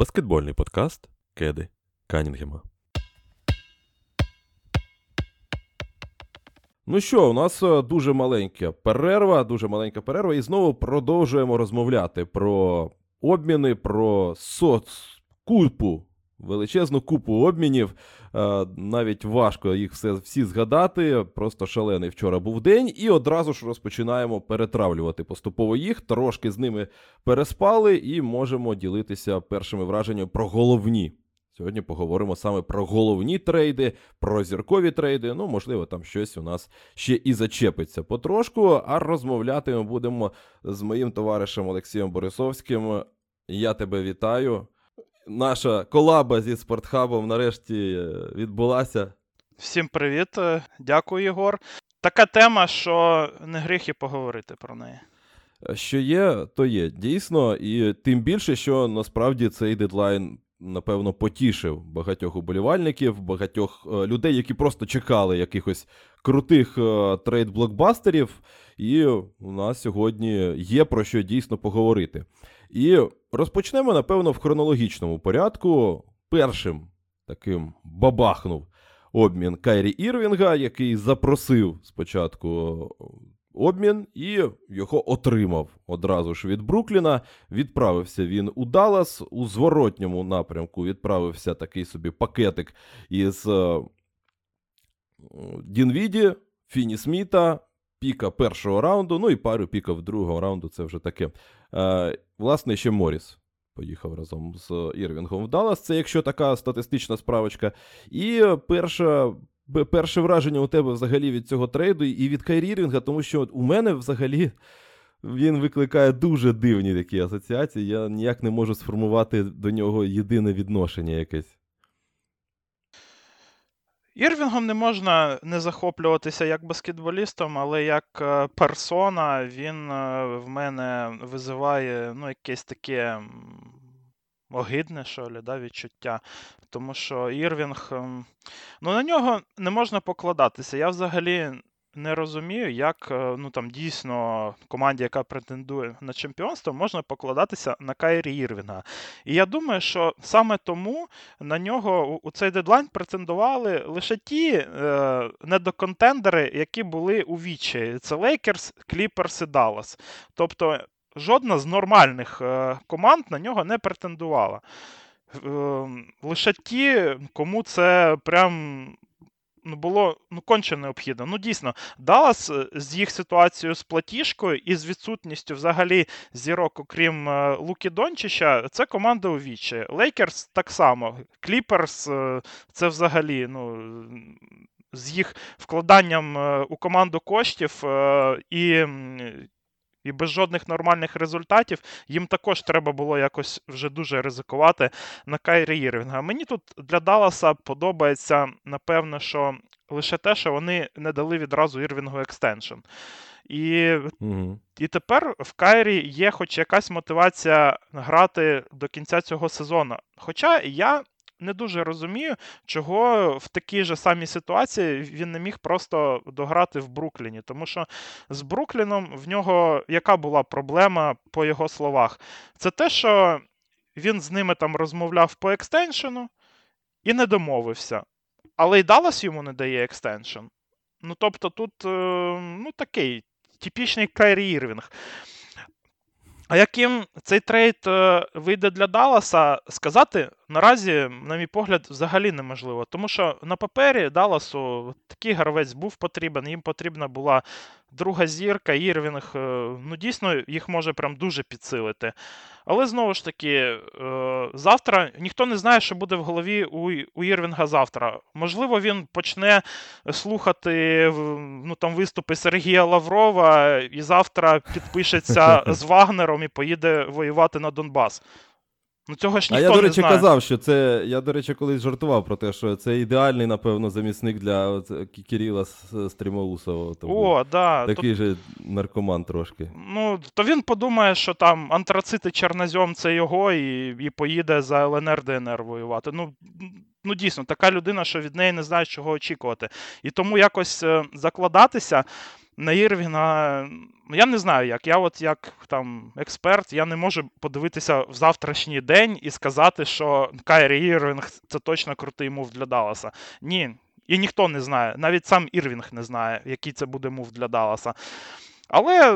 Баскетбольний подкаст Кеди Канінгема. Ну що, у нас е, дуже маленька перерва, дуже маленька перерва, і знову продовжуємо розмовляти про обміни, про соцкупу, величезну купу обмінів. Е, навіть важко їх все, всі згадати. Просто шалений вчора був день, і одразу ж розпочинаємо перетравлювати поступово їх. Трошки з ними переспали, і можемо ділитися першими враженнями про головні. Сьогодні поговоримо саме про головні трейди, про зіркові трейди. Ну, можливо, там щось у нас ще і зачепиться потрошку. А розмовляти ми будемо з моїм товаришем Олексієм Борисовським. Я тебе вітаю. Наша колаба зі спортхабом нарешті е, відбулася. Всім привіт, дякую, Єгор. Така тема, що не гріх і поговорити про неї. Що є, то є дійсно, і тим більше, що насправді цей дедлайн напевно, потішив багатьох уболівальників, багатьох е, людей, які просто чекали якихось крутих е, трейд-блокбастерів. І у нас сьогодні є про що дійсно поговорити. І розпочнемо, напевно, в хронологічному порядку. Першим таким бабахнув обмін Кайрі Ірвінга, який запросив спочатку обмін і його отримав одразу ж від Брукліна. Відправився він у Даллас. У зворотньому напрямку відправився такий собі пакетик із е, Дінвіді, Фіні Сміта, піка першого раунду, ну і пару піків другого раунду це вже таке. Е, Власне, ще Моріс. Поїхав разом з Ірвінгом в Даллас. Це якщо така статистична справочка. І перша перше враження у тебе взагалі від цього трейду і від Кайрірінга, тому що у мене взагалі він викликає дуже дивні такі асоціації. Я ніяк не можу сформувати до нього єдине відношення якесь. Ірвінгом не можна не захоплюватися як баскетболістом, але як е, персона він е, в мене визиває ну, якесь таке огидне, что ли, да, відчуття. Тому що Ірвінг, ем, ну на нього не можна покладатися. Я взагалі не розумію, як е, ну там дійсно команді, яка претендує на чемпіонство, можна покладатися на Кайрі Ірвінга. І я думаю, що саме тому на нього у цей дедлайн претендували лише ті е, недоконтендери, які були у вічі. Це Лейкерс, Кліперс і Даллас. Тобто жодна з нормальних е, команд на нього не претендувала. Ем, лише ті, кому це прям. Ну, було ну, конче необхідно. Ну, дійсно, Даллас е, з їх ситуацією з платіжкою і з відсутністю взагалі зірок, окрім е, Луки Дончича, це команда у вічі. Лейкерс так само. Кліперс це взагалі, ну. З їх вкладанням у команду коштів і і без жодних нормальних результатів їм також треба було якось вже дуже ризикувати на Кайрі Ірвінга. Мені тут для Далласа подобається, напевно, що лише те, що вони не дали відразу Ірвінгу екстеншн. І угу. і тепер в Кайрі є хоч якась мотивація грати до кінця цього сезону. Хоча я не дуже розумію, чого в такій же самій ситуації він не міг просто дограти в Брукліні. Тому що з Брукліном в нього яка була проблема по його словах? Це те, що він з ними там розмовляв по extension 'ену і не домовився. Але й Даллас йому не дає extension. Ну, тобто, тут е, ну, такий типічний Кайрі Ірвінг. А яким цей трейд е, вийде для Далласа, сказати наразі, на мій погляд, взагалі неможливо. Тому що на папері Далласу такий гравець був потрібен, їм потрібна була друга зірка, Ірвінг, е, ну дійсно їх може прям дуже підсилити. Але знову ж таки, е, завтра ніхто не знає, що буде в голові у у Ірвінга завтра. Можливо, він почне слухати ну, там, виступи Сергія Лаврова і завтра підпишеться з Вагнером і поїде воювати на Донбас. Ну, цього ж ніхто А я, до речі, знає. казав, що це. Я, до речі, колись жартував про те, що це ідеальний, напевно, замісник для Кіріла Стрімоусова. О, да. Такий то... же наркоман трошки. Ну, то він подумає, що там антрацити чорнозьом це його, і і поїде за ЛНР ДНР воювати. Ну, ну дійсно, така людина, що від неї не знає, чого очікувати. І тому якось е, закладатися. На Ірвіна. Я не знаю як. Я, от як там експерт, я не можу подивитися в завтрашній день і сказати, що Кайрі Ірвінг це точно крутий мув для Далласа. Ні. І ніхто не знає, навіть сам Ірвінг не знає, який це буде мув для Далласа. Але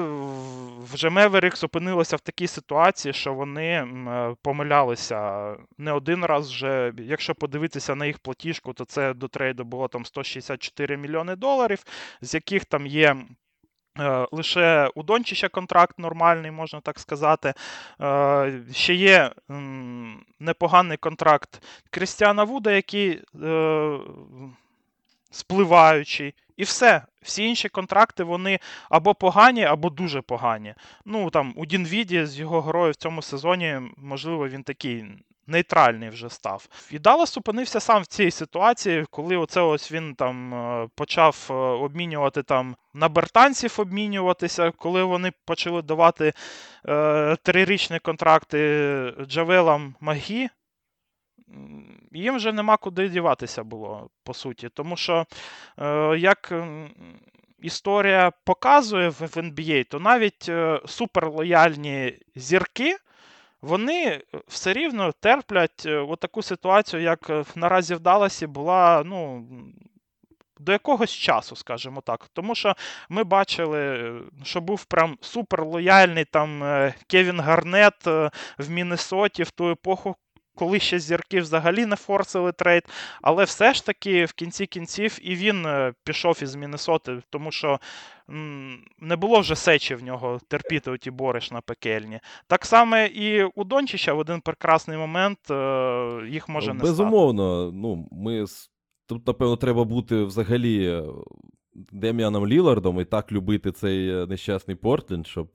вже Меверікс опинилися в такій ситуації, що вони е, помилялися не один раз вже. Якщо подивитися на їх платіжку, то це до трейду було там 164 мільйони доларів, з яких там є. Е, лише у Дончича контракт нормальний, можна так сказати. Е, ще є непоганий контракт Крістіана Вуда, який спливаючий. І все. Всі інші контракти вони або погані, або дуже погані. Ну там у Дінвіді з його грою в цьому сезоні, можливо, він такий. Нейтральний вже став. І Даллас опинився сам в цій ситуації, коли оце ось він там е, почав е, обмінювати там на бертанців обмінюватися, коли вони почали давати е, трирічні контракти Джавелам Магі їм вже нема куди діватися було, по суті. Тому що, е, як історія показує в NBA, то навіть е, суперлояльні зірки. Вони все рівно терплять е, таку ситуацію, як наразі в Даласі була, ну, до якогось часу, скажімо так. Тому що ми бачили, що був прям суперлояльний там Кевін Гарнет в Міннесоті в ту епоху, коли ще зірки взагалі не форсили трейд. Але все ж таки в кінці кінців і він е, пішов із Міннесоти, тому що не було вже сечі в нього терпіти оті на пекельні. Так само і у Дончича в один прекрасний момент е, їх може не Безумовно, стати. ну, ми тут, напевно, треба бути взагалі. Е, Дем'яном Лілардом і так любити цей нещасний Портленд, щоб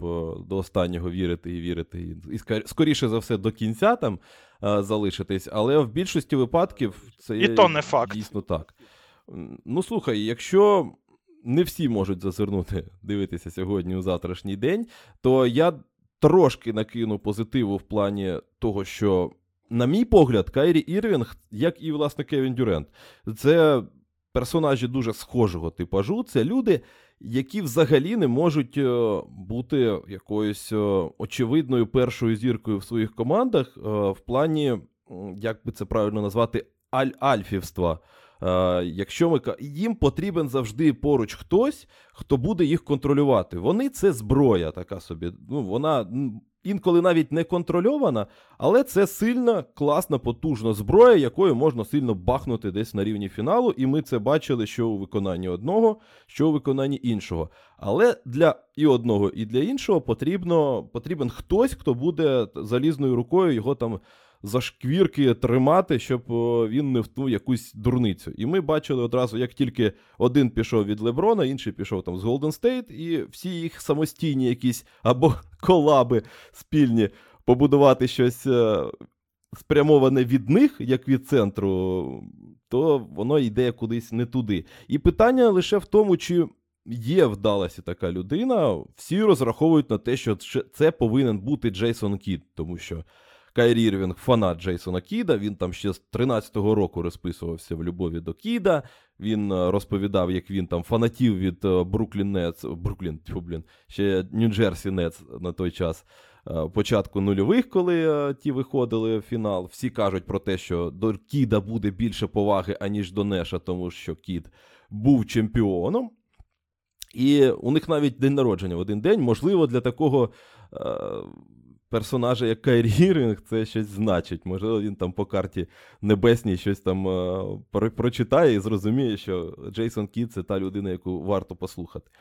до останнього вірити і вірити, і скоріше за все до кінця там залишитись, але в більшості випадків це І то не факт. дійсно так. Ну, слухай, якщо не всі можуть зазирнути, дивитися сьогодні у завтрашній день, то я трошки накину позитиву в плані того, що, на мій погляд, Кайрі Ірвінг, як і, власне, Кевін Дюрент, це персонажі дуже схожого типажу. Це люди, які взагалі не можуть е, бути якоюсь е, очевидною першою зіркою в своїх командах е, в плані, як би це правильно назвати, аль-альфівства. Якщо ми їм потрібен завжди поруч хтось, хто буде їх контролювати. Вони це зброя, така собі. Ну, Вона інколи навіть не контрольована, але це сильна, класна, потужна зброя, якою можна сильно бахнути десь на рівні фіналу. І ми це бачили, що у виконанні одного, що у виконанні іншого. Але для і одного, і для іншого потрібно, потрібен хтось, хто буде залізною рукою його там за шквірки тримати, щоб він не втнув якусь дурницю. І ми бачили одразу, як тільки один пішов від Леброна, інший пішов там з Голден Стейт, і всі їх самостійні якісь або колаби спільні побудувати щось е, спрямоване від них, як від центру, то воно йде кудись не туди. І питання лише в тому, чи. Є в Даласі така людина, всі розраховують на те, що це повинен бути Джейсон Кіт, тому що Кайрі Ірвінг фанат Джейсона Кіда. Він там ще з 13-го року розписувався в любові до Кіда. Він е, розповідав, як він там фанатів від Бруклін Нетс, Бруклін, блін, ще Нью-Джерсі Нетс на той час. Е, початку нульових, коли е, ті виходили в фінал, всі кажуть про те, що до Кіда буде більше поваги, аніж до Неша, тому що Кід був чемпіоном. І у них навіть день народження в один день, можливо, для такого персонажа, як Кайрі це щось значить. Можливо, він там по карті небесній щось там е, прочитає і зрозуміє, що Джейсон Кіт це та людина, яку варто послухати.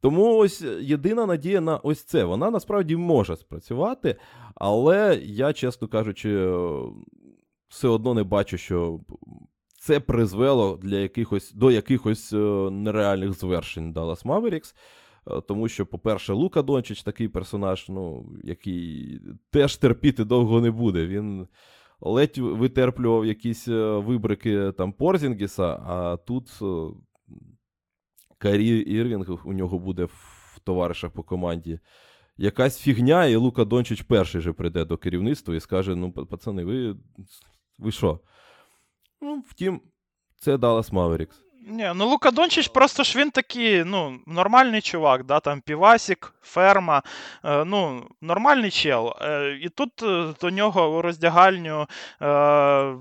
Тому ось єдина надія на ось це. Вона насправді може спрацювати, але я, чесно кажучи, все одно не бачу, що це призвело для якихось, до якихось е, нереальних звершень Dallas Mavericks. Е, тому що, по-перше, Лука Дончич такий персонаж, ну, який теж терпіти довго не буде. Він ледь витерплював якісь е, вибрики там Порзінгіса, а тут е, Карі Ірвінг у нього буде в товаришах по команді. Якась фігня, і Лука Дончич перший же прийде до керівництва і скаже: ну, пацани, ви ви що? Ну, втім, це Dallas Mavericks. Ні, ну Лука Дончич просто ж він такий, ну, нормальний чувак, да, там півасік, ферма, е, ну, нормальний чел. Е, і тут е, до нього у роздягальню е,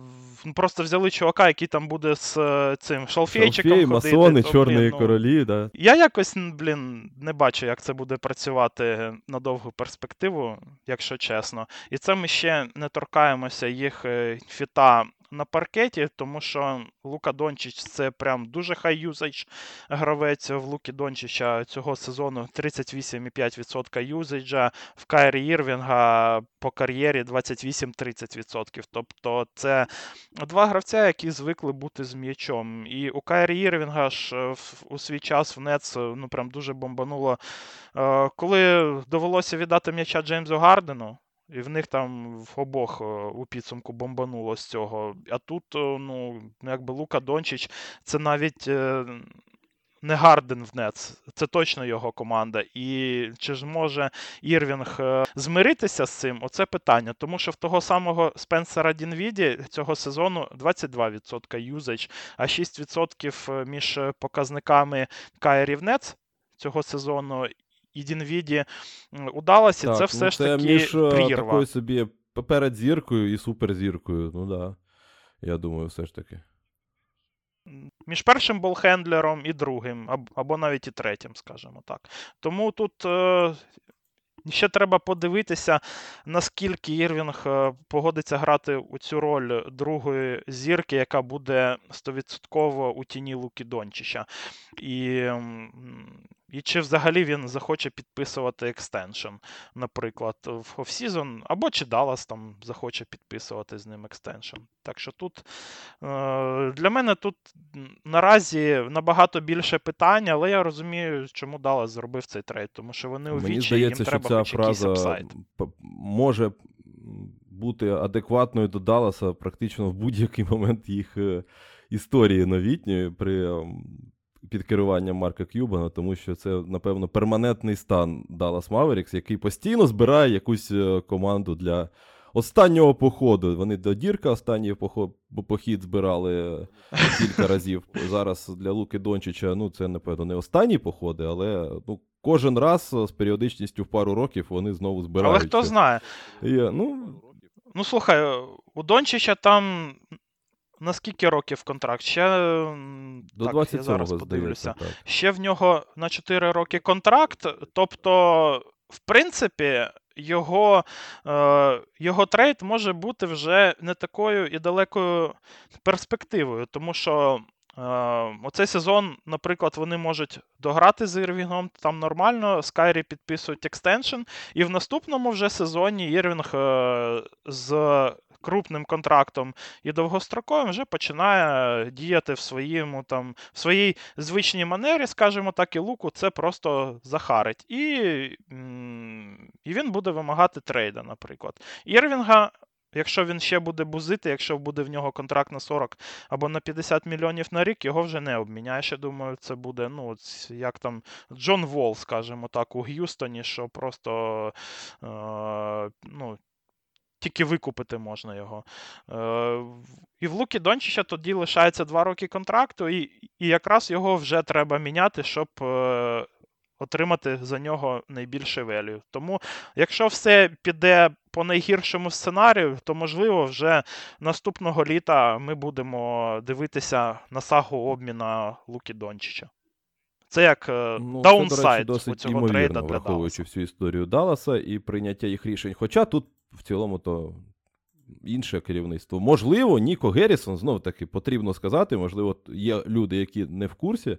просто взяли чувака, який там буде з е, цим шалфейчиком Шалфей, ходити. масони, то, чорні ну, королі, да. Я якось, блін, не бачу, як це буде працювати на довгу перспективу, якщо чесно. І це ми ще не торкаємося їх е, фіта на паркеті, тому що Лука Дончич це прям дуже хай юзейдж гравець в Лукі Дончича цього сезону 38,5% юзейджа, в Кайрі Ірвінга по кар'єрі 28-30%. Тобто це два гравця, які звикли бути з м'ячом. І у Кайрі Ірвінга ж е, у свій час в Нец е, ну прям дуже бомбануло. Е, Коли довелося віддати м'яча Джеймсу Гардену, і в них там в обох е, у підсумку бомбануло з цього. А тут, е, ну, якби Лука Дончич, це навіть. е, Не Гарден в Нец, це точно його команда. І чи ж може Ірвінг змиритися з цим? Оце питання. Тому що в того самого Спенсера Дінвіді цього сезону 22% юзач, а 6% між показниками Кайрі Нец цього сезону і Дінвіді м, удалося. і це все ну, ж таки між прірва. такою собі перед зіркою і суперзіркою. Ну да. Я думаю, все ж таки. Між першим болхендлером і другим, або навіть і третім, скажімо так. Тому тут е, ще треба подивитися, наскільки Ірвінг е, погодиться грати у цю роль другої зірки, яка буде 100% у тіні Луки Дончича. І, і чи взагалі він захоче підписувати extension, наприклад, в offseason, або чи Даллас там захоче підписувати з ним extension. Так що тут е, для мене тут наразі набагато більше питань, але я розумію, чому Даллас зробив цей трейд, тому що вони у вічі, їм що треба ця хоч якийсь upside. може бути адекватною до Далласа практично в будь-який момент їх е, історії новітньої при під керуванням Марка К'юбана, тому що це, напевно, перманентний стан Dallas Mavericks, який постійно збирає якусь е, команду для останнього походу. Вони до Дірка останній похід збирали е, кілька разів. Зараз для Луки Дончича, ну, це, напевно, не останні походи, але ну, кожен раз е, з періодичністю в пару років вони знову збирають. Але хто знає. І, ну, Ну слухай, у Дончича там на скільки років контракт? Ще до так, я 27-го, зараз здається, подивлюся. так. Ще в нього на 4 роки контракт. Тобто, в принципі, його, е, його трейд може бути вже не такою і далекою перспективою, тому що. е, Оцей сезон, наприклад, вони можуть дограти з Ірвінгом там нормально, з Кайрі підписують extension, і в наступному вже сезоні Ірвінг е, з крупним контрактом і довгостроковим вже починає діяти в своєму там в своїй звичній манері, скажімо так, і Луку це просто захарить. І, і він буде вимагати трейда, наприклад. Ірвінга. Якщо він ще буде бузити, якщо буде в нього контракт на 40 або на 50 мільйонів на рік, його вже не обміняєш. Я думаю, це буде, ну, як там Джон Волл, скажімо так, у Г'юстоні, що просто е, ну, тільки викупити можна його. Е, і в Лукі Дончича тоді лишається 2 роки контракту, і, і якраз його вже треба міняти, щоб е, отримати за нього найбільше велію. Тому, якщо все піде по найгіршому сценарію, то можливо вже наступного літа ми будемо дивитися на сагу обміна Лукі Дончича. Це як е, Ну, це, до речі, даунсайд у досить цього трейда для враховуючи Далласа. всю історію Далласа і прийняття їх рішень. Хоча тут в цілому то інше керівництво. Можливо, Ніко Геррісон, знов таки потрібно сказати, можливо, є люди, які не в курсі.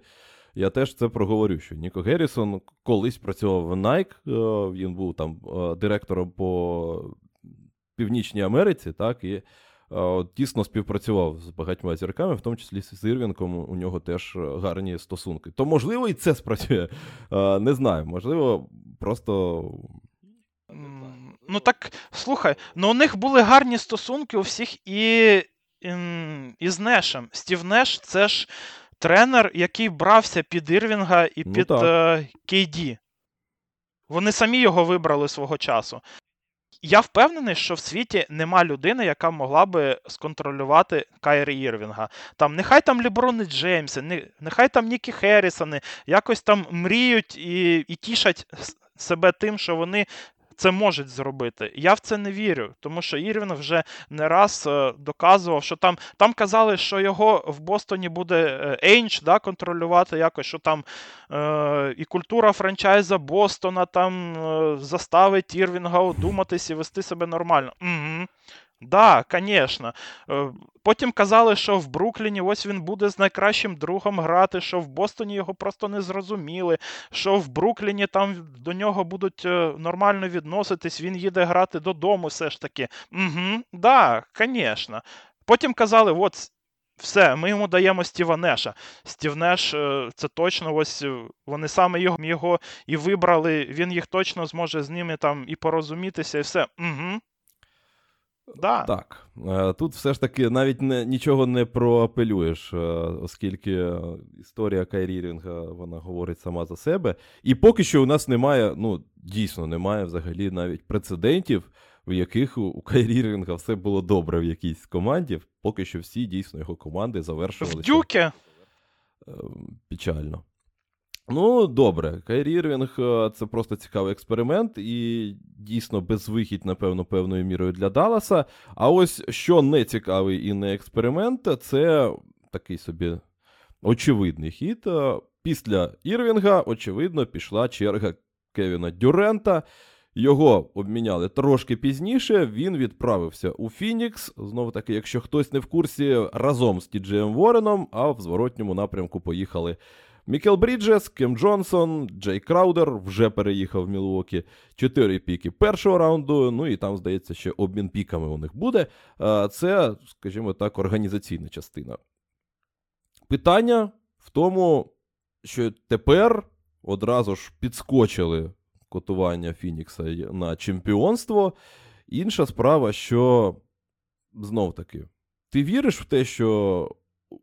Я теж це проговорю, що Ніко Геррісон колись працював в Nike, е, він був там е, директором по Північній Америці, так, і е, тісно співпрацював з багатьма зірками, в тому числі з Ірвінком, у нього теж гарні стосунки. То, можливо, і це спрацює. Не знаю, можливо, просто. Ну так, слухай, ну у них були гарні стосунки у всіх і, м, і з Нешем. Стів Неш це ж тренер, який брався під Ірвінга і Ну під е, Вони самі його вибрали свого часу. я впевнений, що в світі нема людини, яка могла би сконтролювати Кайрі Ірвінга. Там нехай там Ліброни Джеймси, не, нехай там Нікі Херрісони якось там мріють і, і тішать себе тим, що вони це можуть зробити. Я в це не вірю, тому що Ірвін вже не раз е, доказував, що там там казали, що його в Бостоні буде Ейндж да, контролювати якось, що там е, і культура франчайза Бостона там е, заставить Ірвінга одуматись і вести себе нормально. Угу. Да, звісно. Е, потім казали, що в Брукліні ось він буде з найкращим другом грати, що в Бостоні його просто не зрозуміли, що в Брукліні там до нього будуть е, нормально відноситись, він їде грати додому все ж таки. Угу, Да, звісно. Потім казали, от. Все, ми йому даємо Стіва Неша. Стів Неш, е, це точно ось вони саме його його і вибрали. Він їх точно зможе з ними там і порозумітися, і все. Угу. Да. Так. Е, тут все ж таки навіть не, нічого не проапелюєш, е, оскільки історія Кайрі Рінга, вона говорить сама за себе. І поки що у нас немає, ну, дійсно, немає взагалі навіть прецедентів, в яких у Кайрі Рінга все було добре в якійсь команді. Поки що всі дійсно його команди завершувалися. В Дюке? Печально. Ну, добре, Кайрі Ірвінг е, це просто цікавий експеримент, і дійсно безвихідь, напевно, певною мірою для Далласа. А ось що не цікавий і не експеримент, це такий собі очевидний хід. Е, після Ірвінга, очевидно, пішла черга Кевіна Дюрента. Його обміняли трошки пізніше. Він відправився у Фінікс. Знову таки, якщо хтось не в курсі, разом з Тіджеєм Вореном, а в зворотньому напрямку поїхали. Мікел Бріджес, Кем Джонсон, Джей Краудер вже переїхав в Мілуокі. Чотири піки першого раунду. Ну і там, здається, ще обмін піками у них буде. Це, скажімо так, організаційна частина. Питання в тому, що тепер одразу ж підскочили котування Фінікса на чемпіонство. Інша справа, що знов таки, ти віриш в те, що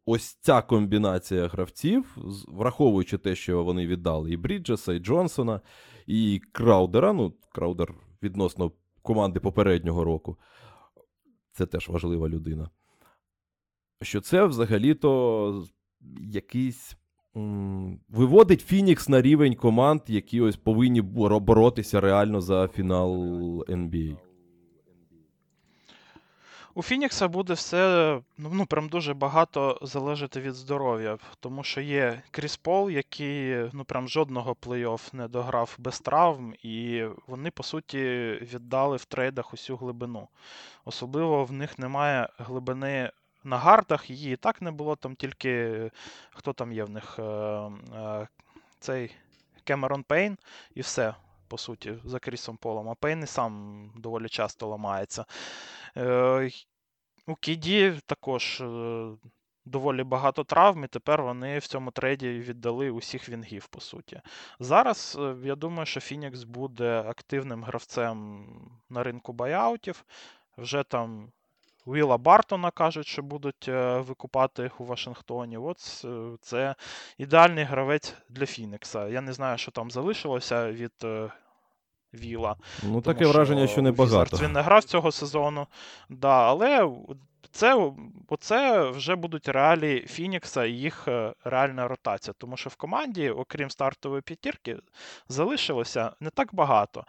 ось ця комбінація гравців, враховуючи те, що вони віддали і Бріджеса, і Джонсона, і Краудера. Ну, Краудер відносно команди попереднього року. Це теж важлива людина. Що це взагалі-то якийсь. Виводить Фінікс на рівень команд, які ось повинні боротися реально за фінал NBA. У Фінікса буде все ну, ну прям дуже багато залежати від здоров'я, тому що є Кріс Пол, який ну прям жодного плей-офф не дограв без травм, і вони, по суті, віддали в трейдах усю глибину. Особливо в них немає глибини на гардах, її і так не було, там тільки хто там є в них? Е, е, цей Кемерон Пейн і все. По суті, за Крісом Полом, а Пейн і сам доволі часто ламається. Е, у Кіді також е, доволі багато травм, і тепер вони в цьому трейді віддали усіх вінгів, по суті. Зараз е, я думаю, що Фінікс буде активним гравцем на ринку байаутів. Вже там Віла Бартона кажуть, що будуть викупати їх у Вашингтоні. От це ідеальний гравець для Фінікса. Я не знаю, що там залишилося від Віла. Ну, таке тому, враження, що небагато. Він не грав цього сезону. Да, Але це оце вже будуть реалії Фінікса і їх е, реальна ротація. Тому що в команді, окрім стартової п'ятірки, залишилося не так багато.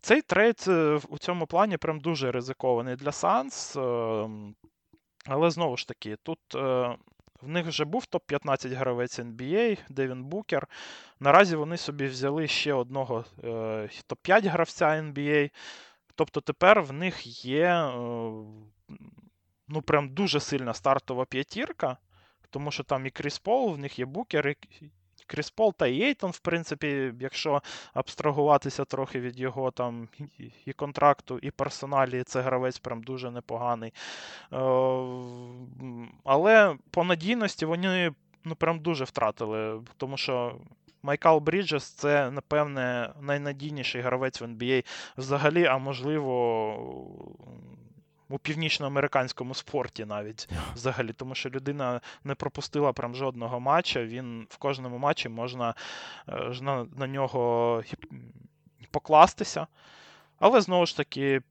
Цей трейд е, у цьому плані прям дуже ризикований для Санс. Ем, але знову ж таки, тут е, в них вже був топ-15 гравець NBA, Девін Букер. Наразі вони собі взяли ще одного е, топ-5 гравця NBA. Тобто тепер в них є ну прям дуже сильна стартова п'ятірка, тому що там і Кріс Пол, в них є Букер, і Кріс Пол та Єйтон, в принципі, якщо абстрагуватися трохи від його там і контракту, і персоналі, це гравець прям дуже непоганий. Е, але по надійності вони ну, прям дуже втратили, тому що. Майкал Бріджес це, напевне, найнадійніший гравець в NBA взагалі, а можливо, у північноамериканському спорті навіть взагалі, тому що людина не пропустила прям жодного матча. Він в кожному матчі можна е, на, на нього покластися. Але знову ж таки,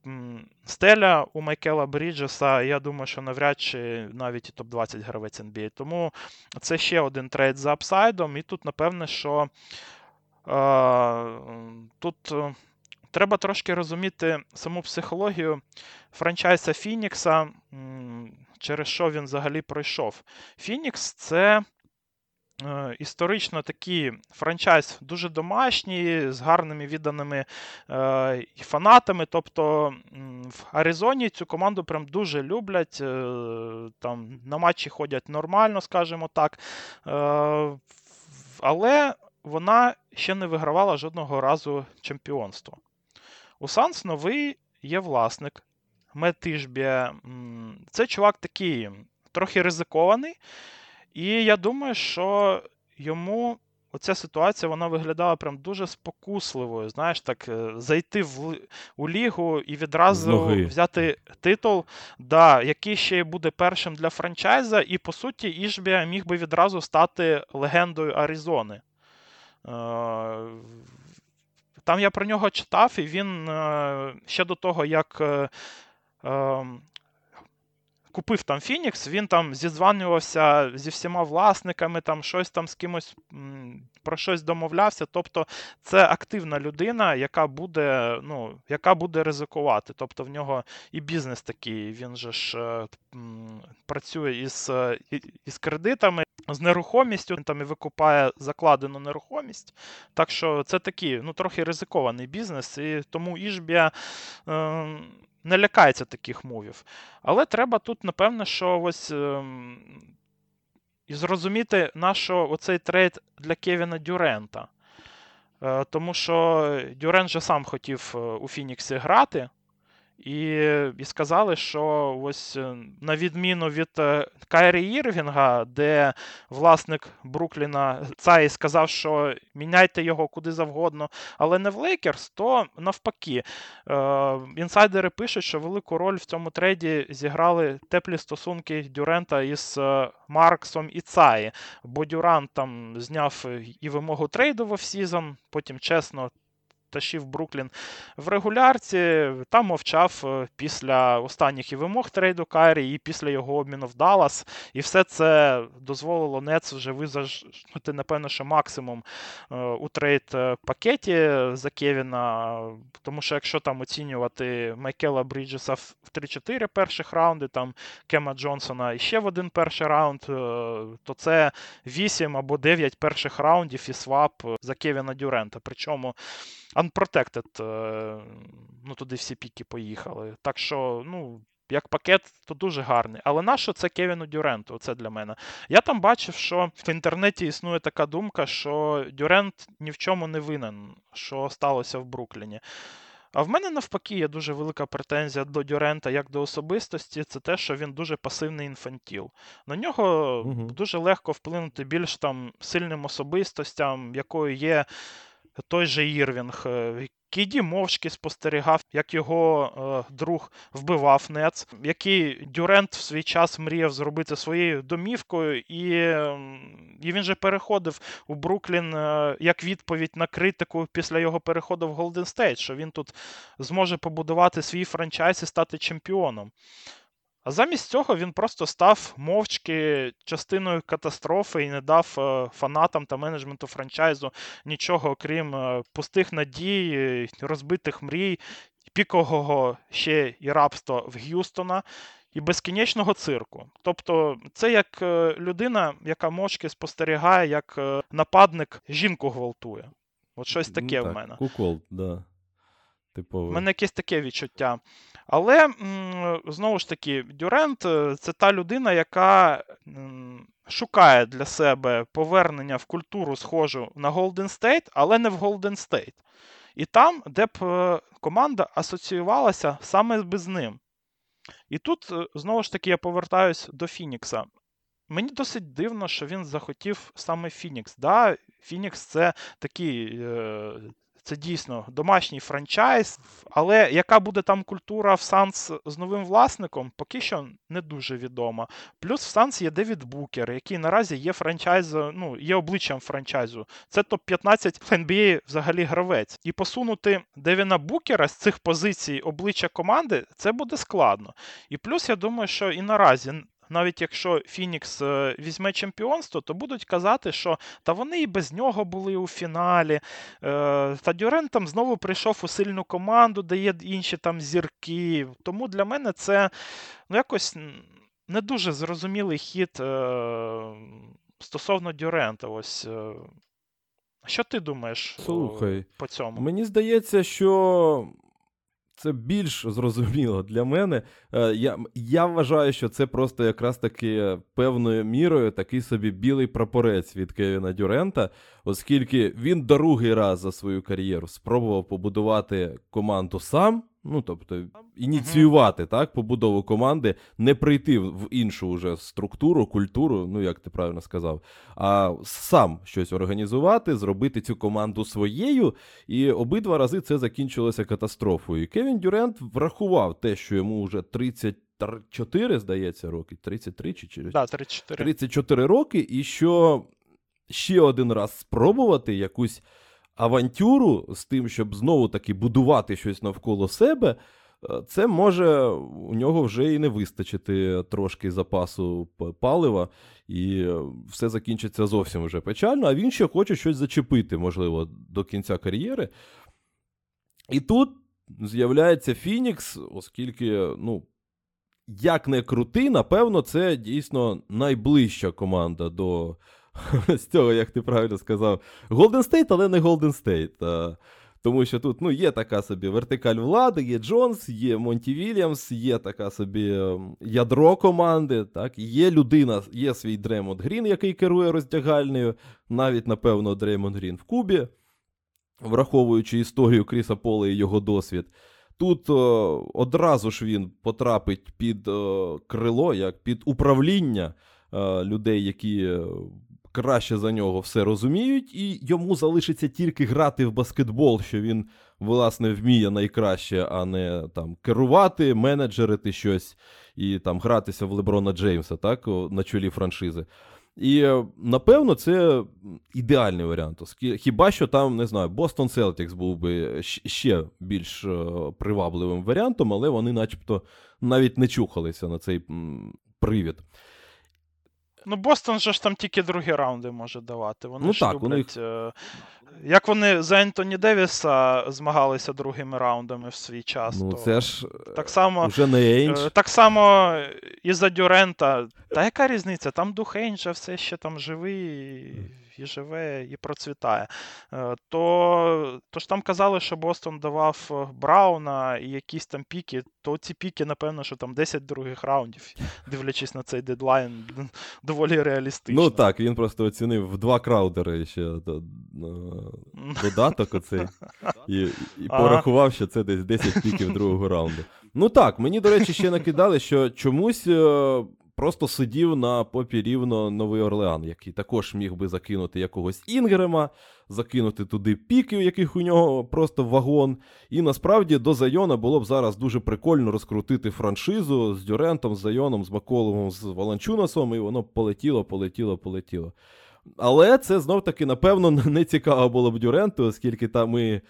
стеля у Майкела Бріджеса, я думаю, що навряд чи навіть і топ-20 гравець NBA. Тому це ще один трейд за апсайдом. І тут, напевне, що е, тут е, треба трошки розуміти саму психологію франчайза Фінікса, через що він взагалі пройшов. Фінікс це. Е, історично такий франчайз дуже домашній, з гарними відданими е, фанатами. Тобто в Аризоні цю команду прям дуже люблять. Е, там На матчі ходять нормально, скажімо так. Але вона ще не вигравала жодного разу чемпіонство. У Санс новий є власник. Метишбі. Це чувак такий трохи ризикований. І я думаю, що йому оця ситуація вона виглядала прям дуже спокусливою. Знаєш, так, е, зайти в, у лігу і відразу взяти титул, да, який ще буде першим для франчайза, і по суті, Ішбія міг би відразу стати легендою Аризони. Е, там я про нього читав, і він е, ще до того, як ем, купив там Фінікс, він там зізванювався зі всіма власниками, там щось там з кимось про щось домовлявся. Тобто це активна людина, яка буде ну, яка буде ризикувати. Тобто в нього і бізнес такий, він же ж е, працює із, із кредитами. З нерухомістю він там і викупає закладену нерухомість. Так що це такий ну, трохи ризикований бізнес, і тому Ішбія е, не лякається таких move 'ів. Але треба тут, напевно, що ось е, і зрозуміти, на оцей трейд для Кевіна Дюрента. Е, тому що Дюрент же сам хотів е, у Фініксі грати. І і сказали, що ось е, на відміну від е, Кайрі Ірвінга, де власник Брукліна Цай сказав, що міняйте його куди завгодно, але не в Лейкерс, то навпаки. Е, інсайдери пишуть, що велику роль в цьому трейді зіграли теплі стосунки Дюрента із Марксом і Цаї. Бо Дюрант там зняв і вимогу трейду в offseason, потім чесно тащив Бруклін в регулярці, там мовчав е, після останніх і вимог трейду Кайрі, і після його обміну в Даллас. І все це дозволило Нец вже визажити, напевно, що максимум е, у трейд-пакеті е, за Кевіна. Тому що якщо там оцінювати Майкела Бріджеса в 3-4 перших раунди, там Кема Джонсона і ще в один перший раунд, то це 8 або 9 перших раундів і свап за Кевіна Дюрента. Причому Unprotected, е, ну туди всі піки поїхали. Так що, ну, як пакет, то дуже гарний. Але нащо це Кевіну Дюренту? Це для мене. Я там бачив, що в інтернеті існує така думка, що Дюрент ні в чому не винен, що сталося в Брукліні. А в мене навпаки є дуже велика претензія до Дюрента як до особистості, це те, що він дуже пасивний інфантіл. На нього угу. дуже легко вплинути більш там сильним особистостям, якою є той же Ірвінг. Е, KD мовчки спостерігав, як його е, друг вбивав Нец, який Дюрент в свій час мріяв зробити своєю домівкою, і і він же переходив у Бруклін е, як відповідь на критику після його переходу в Голден Стейт, що він тут зможе побудувати свій франчайз і стати чемпіоном. А замість цього він просто став мовчки частиною катастрофи і не дав е, фанатам та менеджменту франчайзу нічого, окрім е, пустих надій, розбитих мрій, пікового ще і рабства в Г'юстона. І безкінечного цирку. Тобто, це як е, людина, яка мовчки спостерігає, як нападник жінку гвалтує. От щось таке ну, так, в мене. Кукол, да. Типовий. У мене якесь таке відчуття. Але знову ж таки, Дюрент е, це та людина, яка шукає для себе повернення в культуру, схожу на Golden State, але не в Golden State. І там, де б е, команда асоціювалася саме з ним. І тут, е, знову ж таки, я повертаюсь до Фінікса. Мені досить дивно, що він захотів саме Фінікс. Да, Фінікс це такий це дійсно домашній франчайз, але яка буде там культура в Санс з новим власником, поки що не дуже відома. Плюс в Санс є Девід Букер, який наразі є франчайз, ну, є обличчям франчайзу. Це топ-15 NBA взагалі гравець. І посунути Девіна Букера з цих позицій обличчя команди це буде складно. І плюс я думаю, що і наразі навіть якщо Фінікс е, візьме чемпіонство, то будуть казати, що та вони і без нього були у фіналі. Е, та Дюрен там знову прийшов у сильну команду, де є інші там зірки. Тому для мене це ну, якось не дуже зрозумілий хід е, стосовно Дюрента. Ось. Що ти думаєш Слухай, по цьому? Мені здається, що це більш зрозуміло для мене. Е, я я вважаю, що це просто якраз таки певною мірою такий собі білий прапорець від Кевіна Дюрента, оскільки він другий раз за свою кар'єру спробував побудувати команду сам. Ну, тобто, ініціювати так, побудову команди, не прийти в іншу уже структуру, культуру, ну як ти правильно сказав, а сам щось організувати, зробити цю команду своєю. І обидва рази це закінчилося катастрофою. Кевін Дюрент врахував те, що йому вже 34, здається, роки, 33 чи через да, 34. 34 роки, і що ще один раз спробувати якусь авантюру з тим, щоб знову таки будувати щось навколо себе, е, це може у нього вже і не вистачити трошки запасу палива, і все закінчиться зовсім вже печально. А він ще хоче щось зачепити, можливо, до кінця кар'єри. І тут з'являється Фінікс, оскільки, ну, як не крути, напевно, це дійсно найближча команда до з цього, як ти правильно сказав, Golden State, але не Golden State. Тому що тут ну, є така собі вертикаль влади, є Джонс, є Монті Вільямс, є така собі ем, ядро команди. так, Є людина, є свій Дремонд Грін, який керує роздягальнею, навіть, напевно, Дремонд Грін в Кубі, враховуючи історію Кріса Пола і його досвід. Тут о, одразу ж він потрапить під о, крило, як під управління о, людей, які краще за нього все розуміють, і йому залишиться тільки грати в баскетбол, що він, власне, вміє найкраще, а не там керувати, менеджерити щось і там гратися в Леброна Джеймса, так, на чолі франшизи. І напевно, це ідеальний варіант. Хіба що там, не знаю, Бостон Селтікс був би ще більш е, привабливим варіантом, але вони, начебто, навіть не чухалися на цей привід. Ну, Бостон же ж там тільки другі раунди може давати. Вони ну, ж так, люблять. них... Е, як вони за Ентоні Девіса змагалися другими раундами в свій час. Ну, то це ж так само, вже не. Е, так само і за Дюрента. Та яка різниця? Там дух Ейнджа все ще там живий і живе, і процвітає. Е, то то ж там казали, що Бостон давав е, Брауна і якісь там піки, то ці піки, напевно, що там 10 других раундів, дивлячись на цей дедлайн, доволі реалістично. Ну так, він просто оцінив в два краудери ще додаток оцей і і порахував, що це десь 10 піків другого раунду. Ну так, мені, до речі, ще накидали, що чомусь е, просто сидів на попі рівно Новий Орлеан, який також міг би закинути якогось Інгрема, закинути туди піків, яких у нього просто вагон. І насправді до Зайона було б зараз дуже прикольно розкрутити франшизу з Дюрентом, з Зайоном, з Маколовим, з Валанчунасом, і воно полетіло, полетіло, полетіло. Але це знов таки, напевно, не цікаво було б Дюренту, оскільки там і,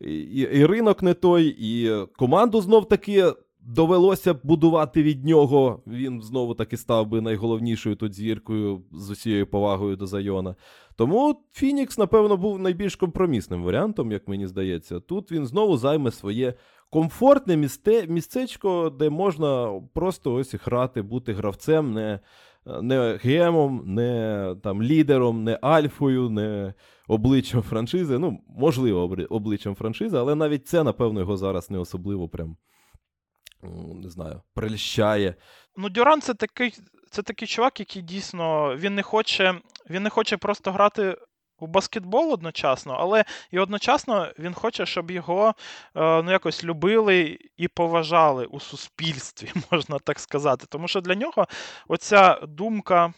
і, і ринок не той, і команду знов таки довелося б будувати від нього. Він знову таки став би найголовнішою тут зіркою з усією повагою до Зайона. Тому Фінікс, напевно, був найбільш компромісним варіантом, як мені здається. Тут він знову займе своє комфортне місце, містечко, де можна просто ось грати, бути гравцем, не не гемом, не там лідером, не альфою, не обличчям франшизи. Ну, можливо, обличчям франшизи, але навіть це, напевно, його зараз не особливо прям не знаю, прельщає. Ну, Дюран це такий це такий чувак, який дійсно він не хоче він не хоче просто грати у баскетбол одночасно, але і одночасно він хоче, щоб його е, ну, якось любили і поважали у суспільстві, можна так сказати. Тому що для нього оця думка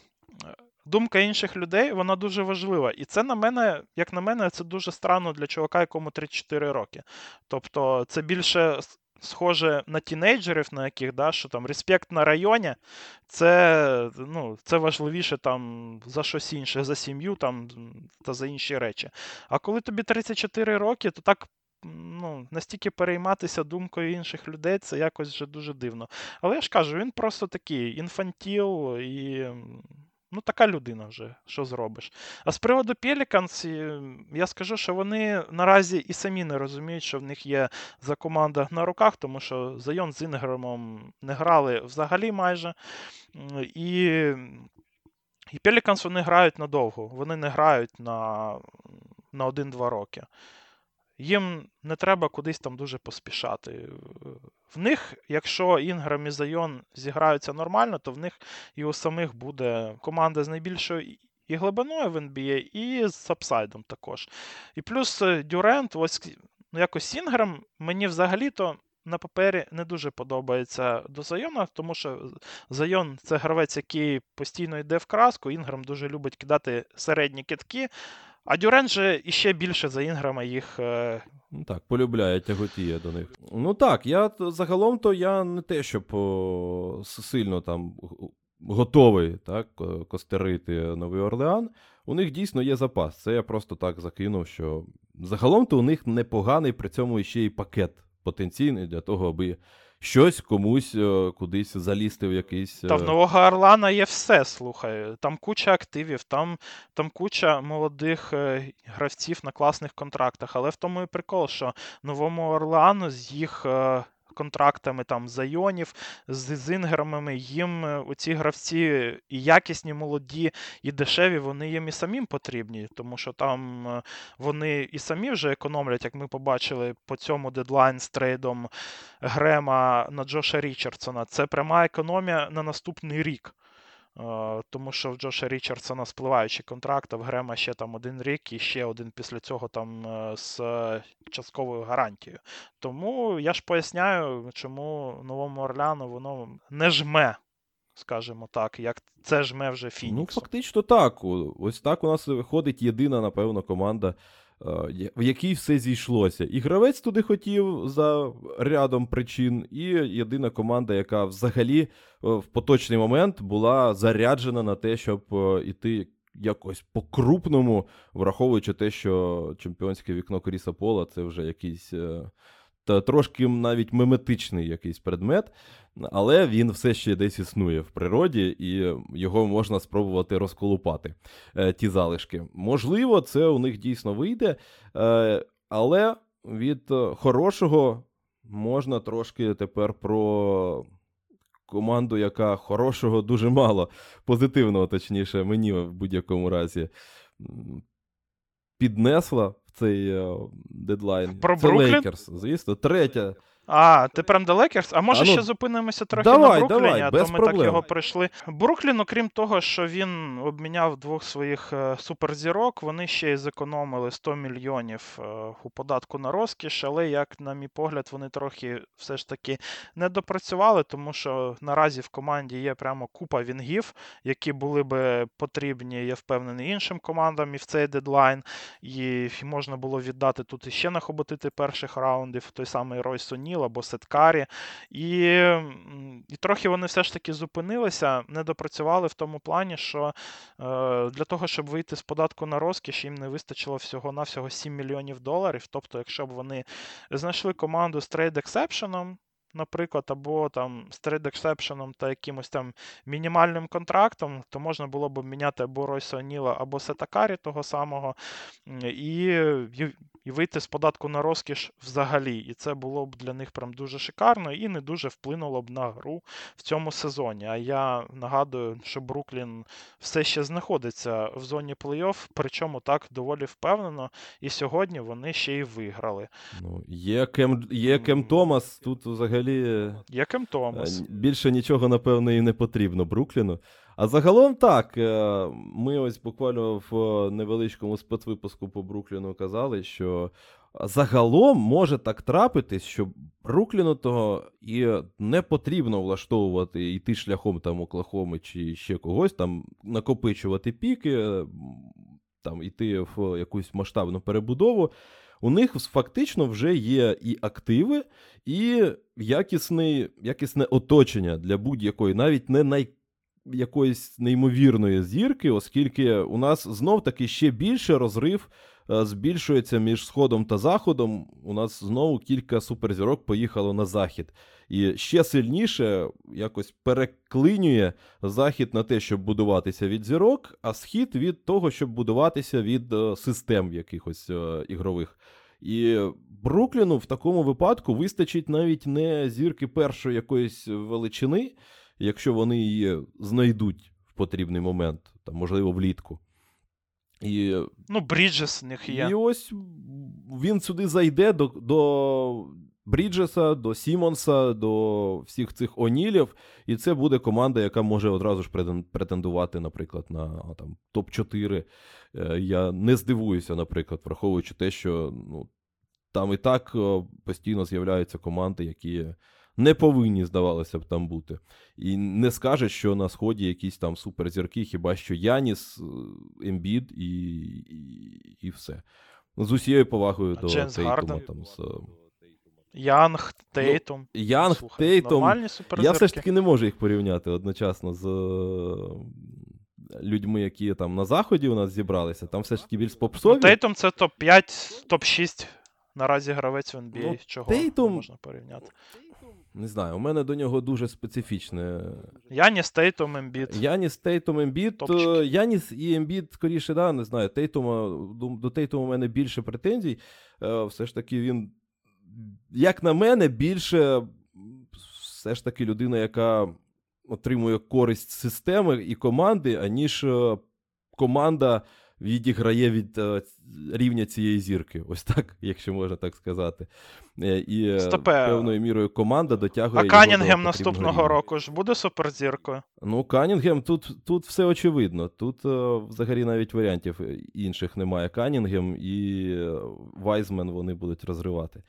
думка інших людей вона дуже важлива. І це на мене, як на мене, це дуже странно для чувака, якому 34 роки. Тобто, це більше. Схоже на тінейджерів, на яких, да, що там респект на районі, це ну, це важливіше там за щось інше, за сім'ю там, та за інші речі. А коли тобі 34 роки, то так ну, настільки перейматися думкою інших людей, це якось вже дуже дивно. Але я ж кажу, він просто такий інфантіл і. Ну, така людина вже, що зробиш. А з приводу Pelicans, я скажу, що вони наразі і самі не розуміють, що в них є за команда на руках, тому що Зайон з Інгремом не грали взагалі майже. І і Pelicans вони грають надовго. Вони не грають на, на 1-2 роки їм не треба кудись там дуже поспішати. В них, якщо Інграм і Зайон зіграються нормально, то в них і у самих буде команда з найбільшою і глибиною в NBA, і з апсайдом також. І плюс е, Дюрент, ось ну, якось Інграм, мені взагалі-то. На папері не дуже подобається до Зайона, тому що Зайон це гравець, який постійно йде в краску. Інграм дуже любить кидати середні китки. А Дюрен же іще більше за Інграма їх. Е... Ну Так, полюбляє, тяготіє до них. Ну так, я загалом то я не те, щоб сильно там готовий так, костерити Новий Орлеан. У них дійсно є запас. Це я просто так закинув, що загалом то у них непоганий, при цьому ще й пакет потенційний для того, аби щось комусь е, кудись залізти в якийсь. Та в е, Нового Орлана є все, слухай. Там куча активів, там там куча молодих е, гравців на класних контрактах. Але в тому і прикол, що Новому Орлану з їх контрактами там Зайонів, з інграмами, їм е, оці гравці і якісні, молоді, і дешеві, вони їм і самим потрібні, тому що там е, вони і самі вже економлять, як ми побачили по цьому дедлайн з трейдом Грема на Джоша Річардсона. Це пряма економія на наступний рік. Е, тому що в Джоша Річардсона спливаючий контракт, а в Грема ще там один рік і ще один після цього там е, з частковою гарантією. Тому я ж поясняю, чому новому Орляну воно не жме, скажімо так, як це жме вже Фінікс. Ну, фактично так. Ось так у нас виходить єдина, напевно, команда. Е, в якій все зійшлося. І гравець туди хотів за рядом причин, і єдина команда, яка взагалі е, в поточний момент була заряджена на те, щоб е, іти якось по-крупному, враховуючи те, що чемпіонське вікно Кріса Пола це вже якийсь трошки навіть меметичний якийсь предмет, але він все ще десь існує в природі, і його можна спробувати розколупати, е, ті залишки. Можливо, це у них дійсно вийде, е, але від хорошого можна трошки тепер про. Команду, яка хорошого дуже мало, позитивного, точніше, мені в будь-якому разі піднесла цей е, дедлайн. Про Це Бруклін? Лейкерс, звісно. Третя а, ти прям до Лекерс? А може А ну, ще зупинимося трохи давай, на Брукліні, давай, а без то ми проблем. так його пройшли. Бруклін, окрім того, що він обміняв двох своїх е, суперзірок, вони ще й зекономили 100 мільйонів е, у податку на розкіш, але, як, на мій погляд, вони трохи все ж таки не допрацювали, тому що наразі в команді є прямо купа вінгів, які були би потрібні, я впевнений, іншим командам і в цей дедлайн. І можна було віддати тут іще нахоботити перших раундів, той самий Ройс О'Ніл або Сеткарі. І і трохи вони все ж таки зупинилися, не допрацювали в тому плані, що е, для того, щоб вийти з податку на розкіш, їм не вистачило всього-навсього 7 мільйонів доларів. Тобто, якщо б вони знайшли команду з trade exception ом, наприклад, або там з trade exception ом та якимось там мінімальним контрактом, то можна було б міняти або Ройса Оніла, або Сета Каррі того самого, і, і вийти з податку на розкіш взагалі. І це було б для них прям дуже шикарно і не дуже вплинуло б на гру в цьому сезоні. А я нагадую, що Бруклін все ще знаходиться в зоні плей-офф, причому так доволі впевнено. І сьогодні вони ще й виграли. Ну, Є Кем, є Кем Томас, тут взагалі. Є Кем Томас. Більше нічого, напевно, і не потрібно Брукліну. А загалом так. е, Ми ось буквально в невеличкому спецвипуску по Брукліну казали, що загалом може так трапитись, що Брукліну того і не потрібно влаштовувати йти шляхом там Оклахоми чи ще когось, там накопичувати піки, там йти в якусь масштабну перебудову. У них фактично вже є і активи, і якісний, якісне оточення для будь-якої, навіть не най, якоїсь неймовірної зірки, оскільки у нас знов таки ще більше розрив е, збільшується між Сходом та Заходом. У нас знову кілька суперзірок поїхало на захід. І ще сильніше якось переклинює захід на те, щоб будуватися від зірок, а схід від того, щоб будуватися від е, систем якихось е, ігрових. І Брукліну в такому випадку вистачить навіть не зірки першої якоїсь величини, якщо вони її знайдуть в потрібний момент, там, можливо, влітку. І, Ну, Бріджес у них є. і ось він сюди зайде до, до Бріджеса, до Сімонса, до всіх цих Онілів, і це буде команда, яка може одразу ж претендувати, наприклад, на там, топ-4. Е, Я не здивуюся, наприклад, враховуючи те, що ну, там і так е, постійно з'являються команди, які не повинні, здавалося б, там бути. І не скаже, що на сході якісь там суперзірки, хіба що Яніс, е, Ембід і, і, і все. Ну, З усією повагою А до Джеймс Тейтума. Там, з, е, Янг, Тейтум. Янг, Слухай, Тейтом. Я все ж таки не можу їх порівняти одночасно з е, людьми, які там на заході у нас зібралися. Там все ж таки більш попсові. Ну, Тейтум це топ-5, топ-6 наразі гравець в NBA. Ну, Чого Тейтум- не можна порівняти? Не знаю, у мене до нього дуже специфічне. Яніс, Тейтум, Ембіт. Яніс, Тейтум, Ембіт. Е, Яніс і Ембіт, скоріше, да, не знаю. Тейтума, до Тейтума у мене більше претензій. Е, Все ж таки, він, як на мене, більше все ж таки людина, яка отримує користь системи і команди, аніж е, команда відіграє від е, рівня цієї зірки. Ось так, якщо можна так сказати. Е, І е, Стопе. певною мірою команда дотягує. А Канінгем наступного рівня. року ж буде суперзіркою? Ну, Канінгем, тут, тут все очевидно. Тут взагалі навіть варіантів інших немає. Канінгем і Вайзмен вони будуть розривати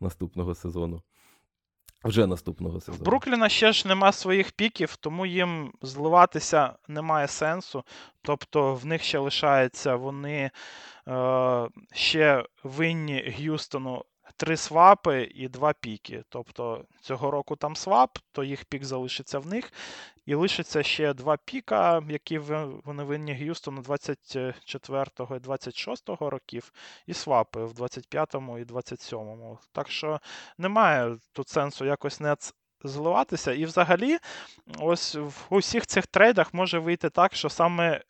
наступного сезону. Вже наступного В сезону. Брукліна ще ж нема своїх піків, тому їм зливатися немає сенсу. Тобто в них ще лишається вони е, ще винні Г'юстону три свапи і два піки. Тобто цього року там свап, то їх пік залишиться в них. І лишиться ще два піка, які вони винні Г'юстону 24 і 26 років, і свапи в 25-му і 27-му. Так що немає тут сенсу якось не ц- зливатися. І взагалі, ось в усіх цих трейдах може вийти так, що саме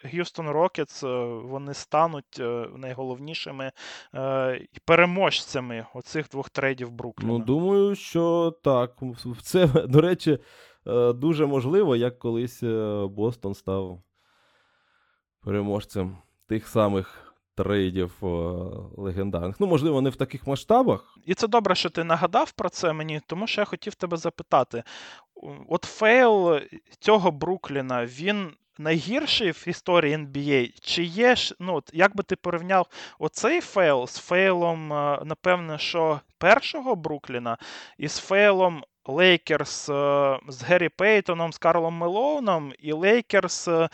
Rockets е, вони стануть е, найголовнішими е, переможцями оцих двох трейдів Брукліна. Ну, думаю, що так. Це, до речі, е, дуже можливо, як колись Бостон став переможцем тих самих трейдів е, легендарних. Ну, можливо, не в таких масштабах. І це добре, що ти нагадав про це мені, тому що я хотів тебе запитати: от фейл цього Брукліна, він найгірший в історії NBA? Чи є ж, ну, як би ти порівняв оцей фейл з фейлом, е, напевне, що першого Брукліна, і з фейлом Лейкерс е, з Геррі Пейтоном, з Карлом Мелоуном, і Лейкерс е,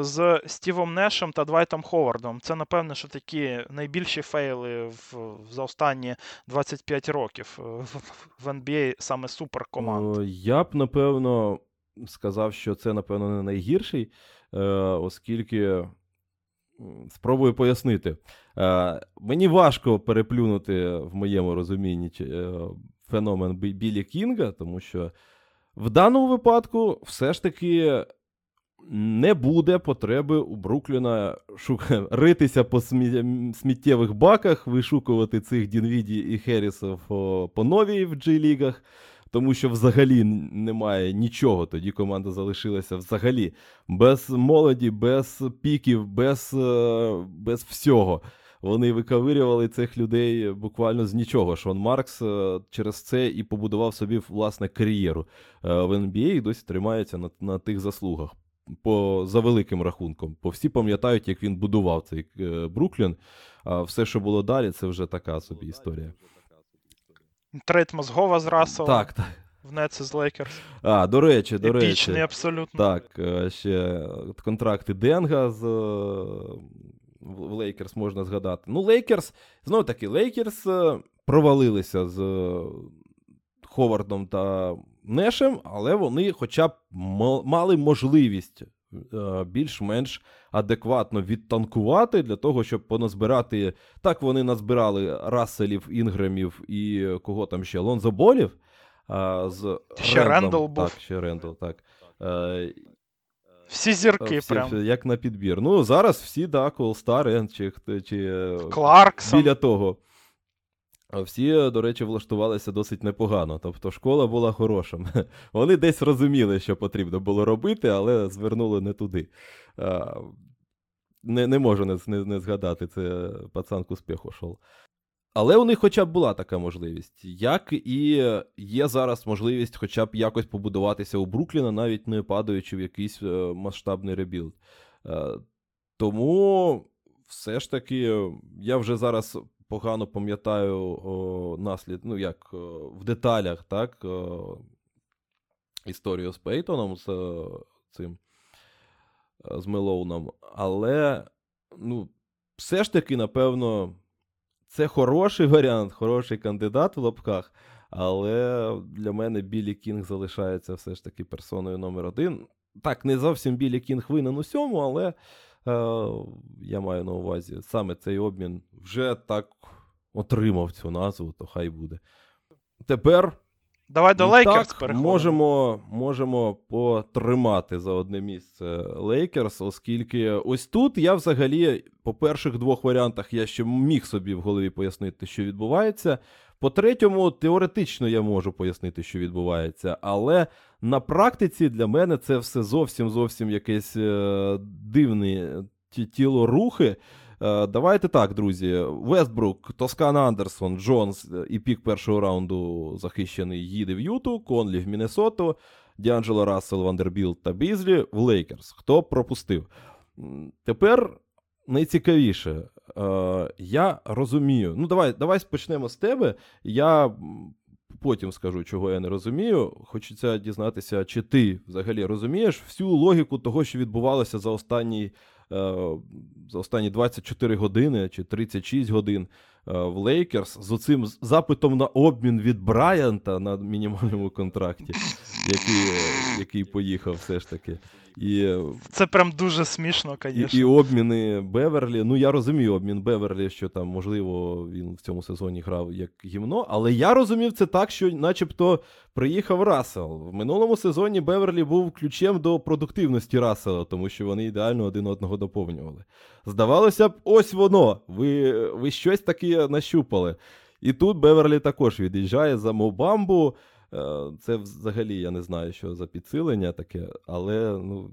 з Стівом Нешем та Двайтом Ховардом. Це, напевне, що такі найбільші фейли в, за останні 25 років е, в- NBA саме суперкоманд. Я б, напевно, сказав, що це, напевно, не найгірший, оскільки спробую пояснити. Мені важко переплюнути в моєму розумінні феномен Білі Кінга, тому що в даному випадку все ж таки не буде потреби у Брукліна шука... ритися по смі... сміттєвих баках, вишукувати цих Дінвіді і Херрісів по новій в G-лігах, тому що взагалі немає нічого. Тоді команда залишилася взагалі без молоді, без піків, без, е, без всього. Вони виковирювали цих людей буквально з нічого. Шон Маркс е, через це і побудував собі власне кар'єру е, в NBA і досі тримається на, на тих заслугах. по, за великим рахунком. Бо всі пам'ятають, як він будував цей е, Бруклін. А все, що було далі, це вже така собі історія. Трейд мозгова з Расселом Так, так. в Нетси з Лейкерс. А, до речі, до Епічні речі. абсолютно. Так, ще контракти Денга з в Лейкерс можна згадати. Ну, Лейкерс, знову таки, Лейкерс е, провалилися з е, Ховардом та Нешем, але вони хоча б мали можливість е, більш-менш адекватно відтанкувати для того, щоб поназбирати. Так, вони назбирали Расселів, Інгремів і кого там ще Лонзо Болів. а, з Ще. Рендл був. Так, ще Рендл, так. Е, Всі зірки всі, прям. як на підбір. Ну, зараз всі, так, All-Star чи, чи е, Кларксон. біля того. Всі, е, до речі, влаштувалися досить непогано. Тобто школа була хороша. Вони десь розуміли, що потрібно було робити, але звернули не туди. Не, не можу не, не, не згадати, це пацан к успіху йшов. Але у них хоча б була така можливість. Як і є зараз можливість хоча б якось побудуватися у Брукліна, навіть не падаючи в якийсь е, масштабний rebuild. Е, Тому все ж таки, я вже зараз погано пам'ятаю о, наслід, ну як в деталях, так, історію з Пейтоном, з е, цим з Мелоуном. Але, ну, все ж таки, напевно, це хороший варіант, хороший кандидат в лапках. Але для мене Білі Кінг залишається все ж таки персоною номер один. Так, не зовсім Білі Кінг винен усьому, але е, я маю на увазі саме цей обмін вже так отримав цю назву, то хай буде. Тепер Давай до Лейкерс так, переходимо. можемо, можемо потримати за одне місце Лейкерс, оскільки ось тут я взагалі по перших двох варіантах я ще міг собі в голові пояснити, що відбувається. По третьому, теоретично я можу пояснити, що відбувається, але на практиці для мене це все зовсім зовсім якесь е, дивне тіло рухи. Е, Давайте так, друзі. Вестбрук, Тоскан Андерсон, Джонс е, і пік першого раунду захищений їде в Юту, Конлі в Міннесоту, Діанджело Рассел, Вандербілт та Бізлі в Лейкерс. Хто пропустив? Тепер найцікавіше. Е, Я розумію. Ну, давай, давай почнемо з тебе. Я потім скажу, чого я не розумію. Хочеться дізнатися, чи ти взагалі розумієш всю логіку того, що відбувалося за останній за останні 24 години чи 36 годин е, в Лейкерс з оцим запитом на обмін від Брайанта на мінімальному контракті, який, е, який поїхав все ж таки. І, е, Це прям дуже смішно, і, і обміни Беверлі. Ну, я розумію обмін Беверлі, що там, можливо, він в цьому сезоні грав як гімно, але я розумів це так, що начебто приїхав Рассел. В минулому сезоні Беверлі був ключем до продуктивності Рассела, тому що вони ідеально один одного доповнювали. Здавалося б, ось воно. Ви, ви щось таке нащупали. І тут Беверлі також від'їжджає за Мо Бамбу. Е, Це взагалі я не знаю, що за підсилення таке, але ну,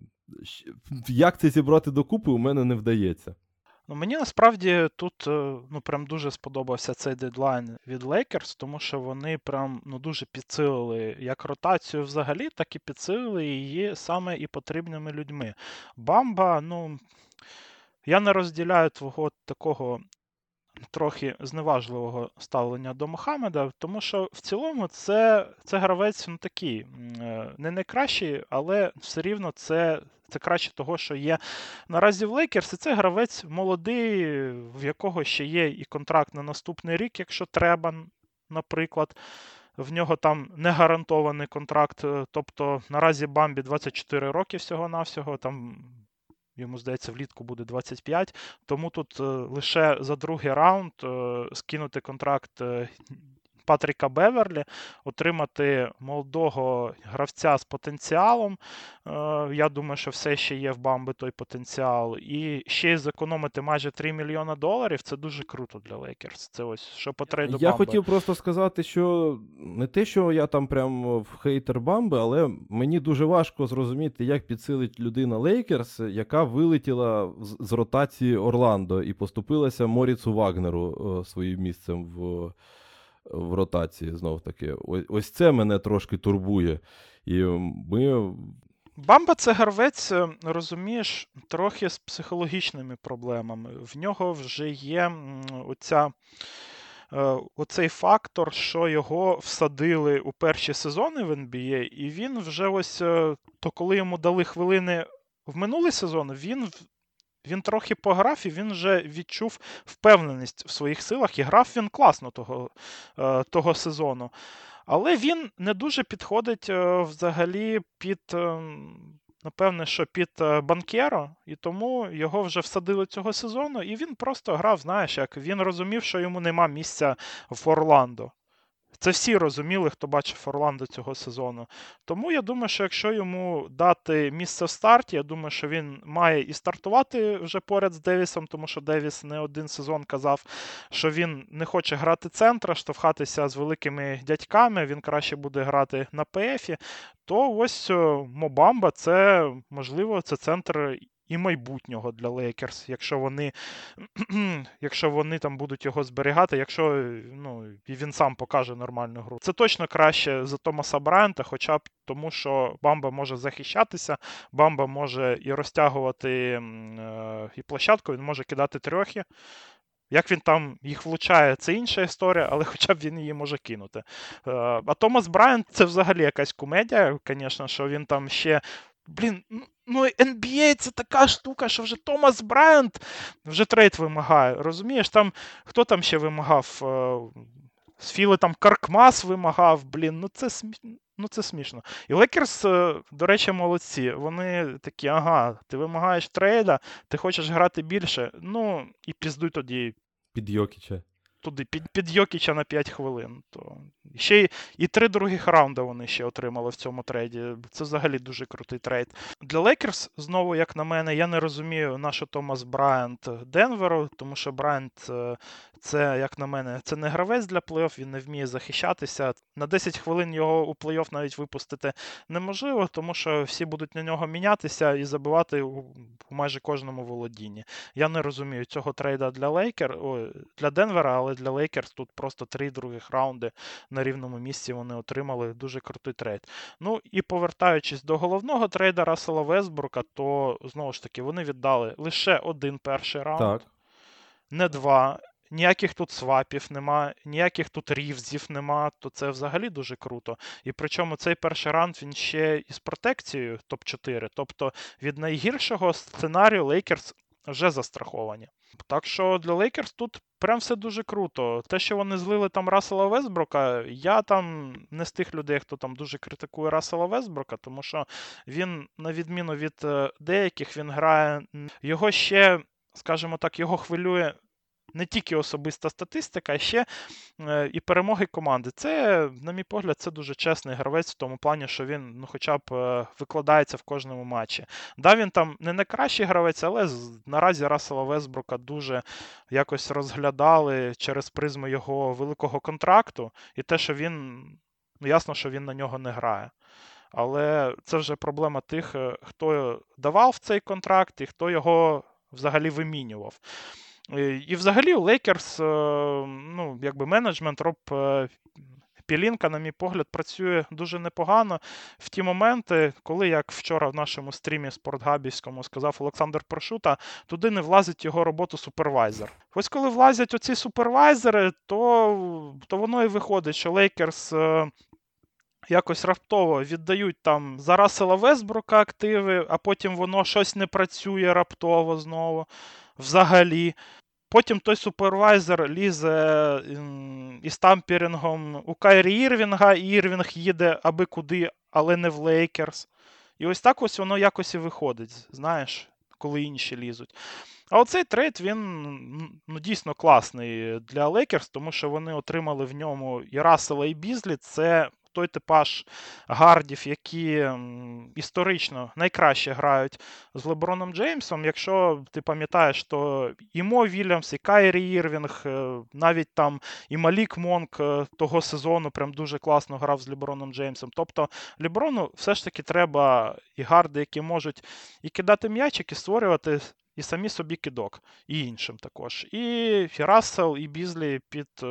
як це зібрати докупи, у мене не вдається. Ну, мені насправді тут е, ну, прям дуже сподобався цей дедлайн від Lakers, тому що вони прям ну, дуже підсилили як ротацію взагалі, так і підсилили її саме і потрібними людьми. Бамба, ну, я не розділяю твого такого трохи зневажливого ставлення до Мохамеда, тому що в цілому це, це гравець ну, такий, е, не найкращий, але все рівно це, це краще того, що є наразі в Лейкерс. І це гравець молодий, в якого ще є і контракт на наступний рік, якщо треба, наприклад. В нього там не гарантований контракт. е, Тобто наразі Бамбі 24 роки всього-навсього. Там йому здається, влітку буде 25. Тому тут е, лише за другий раунд е, скинути контракт Патріка Беверлі, отримати молодого гравця з потенціалом. Е, Я думаю, що все ще є в Бамби той потенціал. І ще й зекономити майже 3 мільйона доларів. Це дуже круто для Лейкерс. Це ось що по трейду Я Бамби. хотів просто сказати, що не те, що я там прям в хейтер Бамби, але мені дуже важко зрозуміти, як підсилить людина Лейкерс, яка вилетіла з, з ротації Орландо і поступилася Моріцу Вагнеру е, своїм місцем в, в ротації. Знов таки. Ось, це мене трошки турбує. І ми Бамба це гравець, е, розумієш, трохи з психологічними проблемами. В нього вже є оця, е, оцей фактор, що його всадили у перші сезони в NBA, і він вже ось, е, то коли йому дали хвилини в минулий сезон, він він трохи пограв і він вже відчув впевненість в своїх силах, і грав він класно того, того сезону. Але він не дуже підходить е, взагалі під, ем, напевне, що під е, банкєро, і тому його вже всадили цього сезону, і він просто грав, знаєш, як він розумів, що йому нема місця в Орландо. Це всі розуміли, хто бачив Орландо цього сезону. Тому я думаю, що якщо йому дати місце в старті, я думаю, що він має і стартувати вже поряд з Девісом, тому що Девіс не один сезон казав, що він не хоче грати центра, штовхатися з великими дядьками, він краще буде грати на ПФі. То ось Мо Бамба це можливо це центр і майбутнього для Лейкерс, якщо вони якщо вони там будуть його зберігати, якщо ну, і він сам покаже нормальну гру. Це точно краще за Томаса Брайанта, хоча б тому, що Бамба може захищатися, Бамба може і розтягувати е, і площадку, він може кидати трьохи. Як він там їх влучає, це інша історія, але хоча б він її може кинути. Е, а Томас Брайант це взагалі якась комедія, звісно, що він там ще Блін, ну NBA це така штука, що вже Томас Брайант вже трейд вимагає. Розумієш, там хто там ще вимагав? Е, з Філи там Коркмаз вимагав, блін, ну це ну це смішно. І Лейкерс, е, до речі, молодці. Вони такі, ага, ти вимагаєш трейда, ти хочеш грати більше. Ну, і піздуй тоді. Під Йокіча туди під під Йокіча на 5 хвилин. То ще й і три других раунди вони ще отримали в цьому трейді. Це взагалі дуже крутий трейд. Для Лейкерс, знову, як на мене, я не розумію, на що Томас Брайант Денверу, тому що Брайант е, це, як на мене, це не гравець для плей-офф, він не вміє захищатися. На 10 хвилин його у плей-офф навіть випустити неможливо, тому що всі будуть на нього мінятися і забивати у майже кожному володінні. Я не розумію цього трейда для Лейкер, о, для Денвера, але для Лейкерс тут просто три других раунди на рівному місці вони отримали дуже крутий трейд. Ну і повертаючись до головного трейда Рассела Вестбрука, то знову ж таки вони віддали лише один перший раунд. Так. Не два, ніяких тут свапів нема, ніяких тут рівзів нема, то це взагалі дуже круто. І причому цей перший раунд він ще із протекцією топ-4. Тобто від найгіршого сценарію Лейкерс вже застраховані. Так що для Лейкерс тут прям все дуже круто. Те, що вони злили там Рассела Весброка, я там не з тих людей, хто там дуже критикує Рассела Весброка, тому що він, на відміну від е, деяких, він грає його ще, скажімо так, його хвилює не тільки особиста статистика, а ще е, і перемоги команди. Це, на мій погляд, це дуже чесний гравець в тому плані, що він ну, хоча б е, викладається в кожному матчі. Да, він там не найкращий гравець, але наразі Рассела Весбрука дуже якось розглядали через призму його великого контракту, і те, що він, ну ясно, що він на нього не грає. Але це вже проблема тих, е, хто давав цей контракт і хто його взагалі вимінював. І взагалі у Лейкерс, е, ну, якби менеджмент Роб е, Пілінка, на мій погляд, працює дуже непогано в ті моменти, коли, як вчора в нашому стрімі Спортгабівському сказав Олександр Прошута, туди не влазить його роботу супервайзер. Ось коли влазять оці супервайзери, то то воно і виходить, що Лейкерс. Якось раптово віддають там за Рассела Весбрука активи, а потім воно щось не працює раптово знову взагалі. Потім той супервайзер лізе із tampering ом у Кайрі Ірвінга, і Ірвінг їде аби куди, але не в Лейкерс. І ось так ось воно якось і виходить, знаєш, коли інші лізуть. А оцей трейд, він ну, дійсно класний для Лейкерс, тому що вони отримали в ньому і Рассела, і Бізлі. Це той типаж гардів, які історично найкраще грають з Леброном Джеймсом. Якщо ти пам'ятаєш, то і Мо Вільямс, і Кайрі Ірвінг, е, навіть там і Малік Монк е, того сезону прям дуже класно грав з Леброном Джеймсом. Тобто Леброну все ж таки треба і гарди, які можуть і кидати м'ячик, і створювати і самі собі кидок, і іншим також. І Рассел, і Бізлі під е,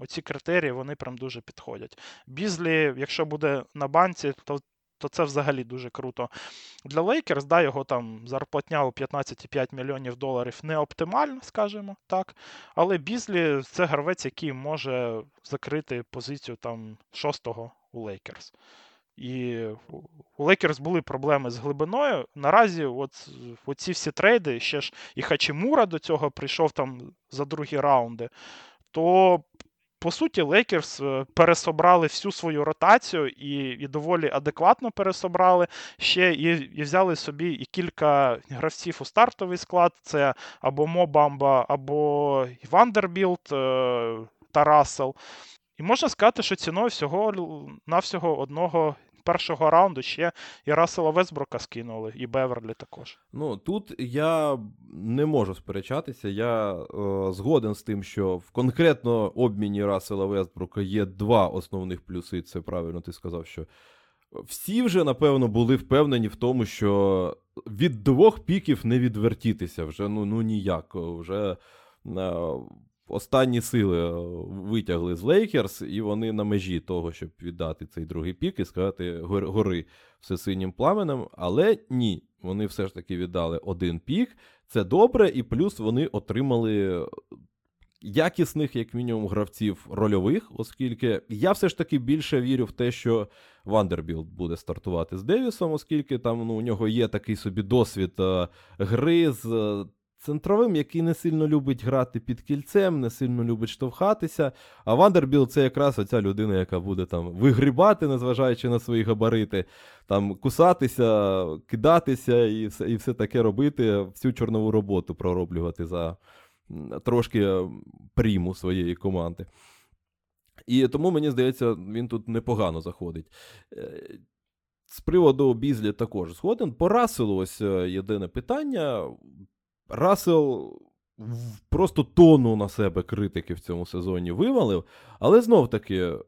оці критерії вони прям дуже підходять. Бізлі, якщо буде на bench і, то то це взагалі дуже круто. Для Лейкерс, да, його там зарплатня у 15,5 мільйонів доларів не оптимальна, скажімо так. Але Бізлі це гравець, який може закрити позицію там шостого у Лейкерс. І у Лейкерс були проблеми з глибиною. Наразі, от оці всі трейди, ще ж і Хачимура до цього прийшов там за другі раунди, то. По суті, Лейкерс е, пересобрали всю свою ротацію і і доволі адекватно пересобрали ще і і взяли собі і кілька гравців у стартовий склад: це або Мо Бамба, або Вандербілт е, та Рассел. І можна сказати, що ціною всього навсього одного першого раунду ще і Рассела Вестбрука скинули, і Беверлі також. Ну тут я не можу сперечатися. Я е, згоден з тим, що в конкретно обміні Рассела Весброка є два основних плюси. Це правильно ти сказав, що. Всі вже, напевно, були впевнені в тому, що від двох піків не відвертітися вже ну ну ніяк. Вже е, останні сили е, витягли з Лейкерс, і вони на межі того, щоб віддати цей другий пік і сказати гори все синім пламенем. Але ні, вони все ж таки віддали один пік. Це добре, і плюс вони отримали. Якісних, як мінімум, гравців рольових, оскільки я все ж таки більше вірю в те, що Вандербілт буде стартувати з Девісом, оскільки там ну, у нього є такий собі досвід е, гри з центровим, який не сильно любить грати під кільцем, не сильно любить штовхатися. А Вандербілт це якраз оця людина, яка буде там вигрібати, незважаючи на свої габарити, там кусатися, кидатися і все і все таке робити, всю чорнову роботу пророблювати за трошки пріму своєї команди. І тому, мені здається, він тут непогано заходить. Е, з приводу Бізлі також згоден. По Расселу ось е, єдине питання. Рассел просто тону на себе критики в цьому сезоні вивалив. Але знов таки, е,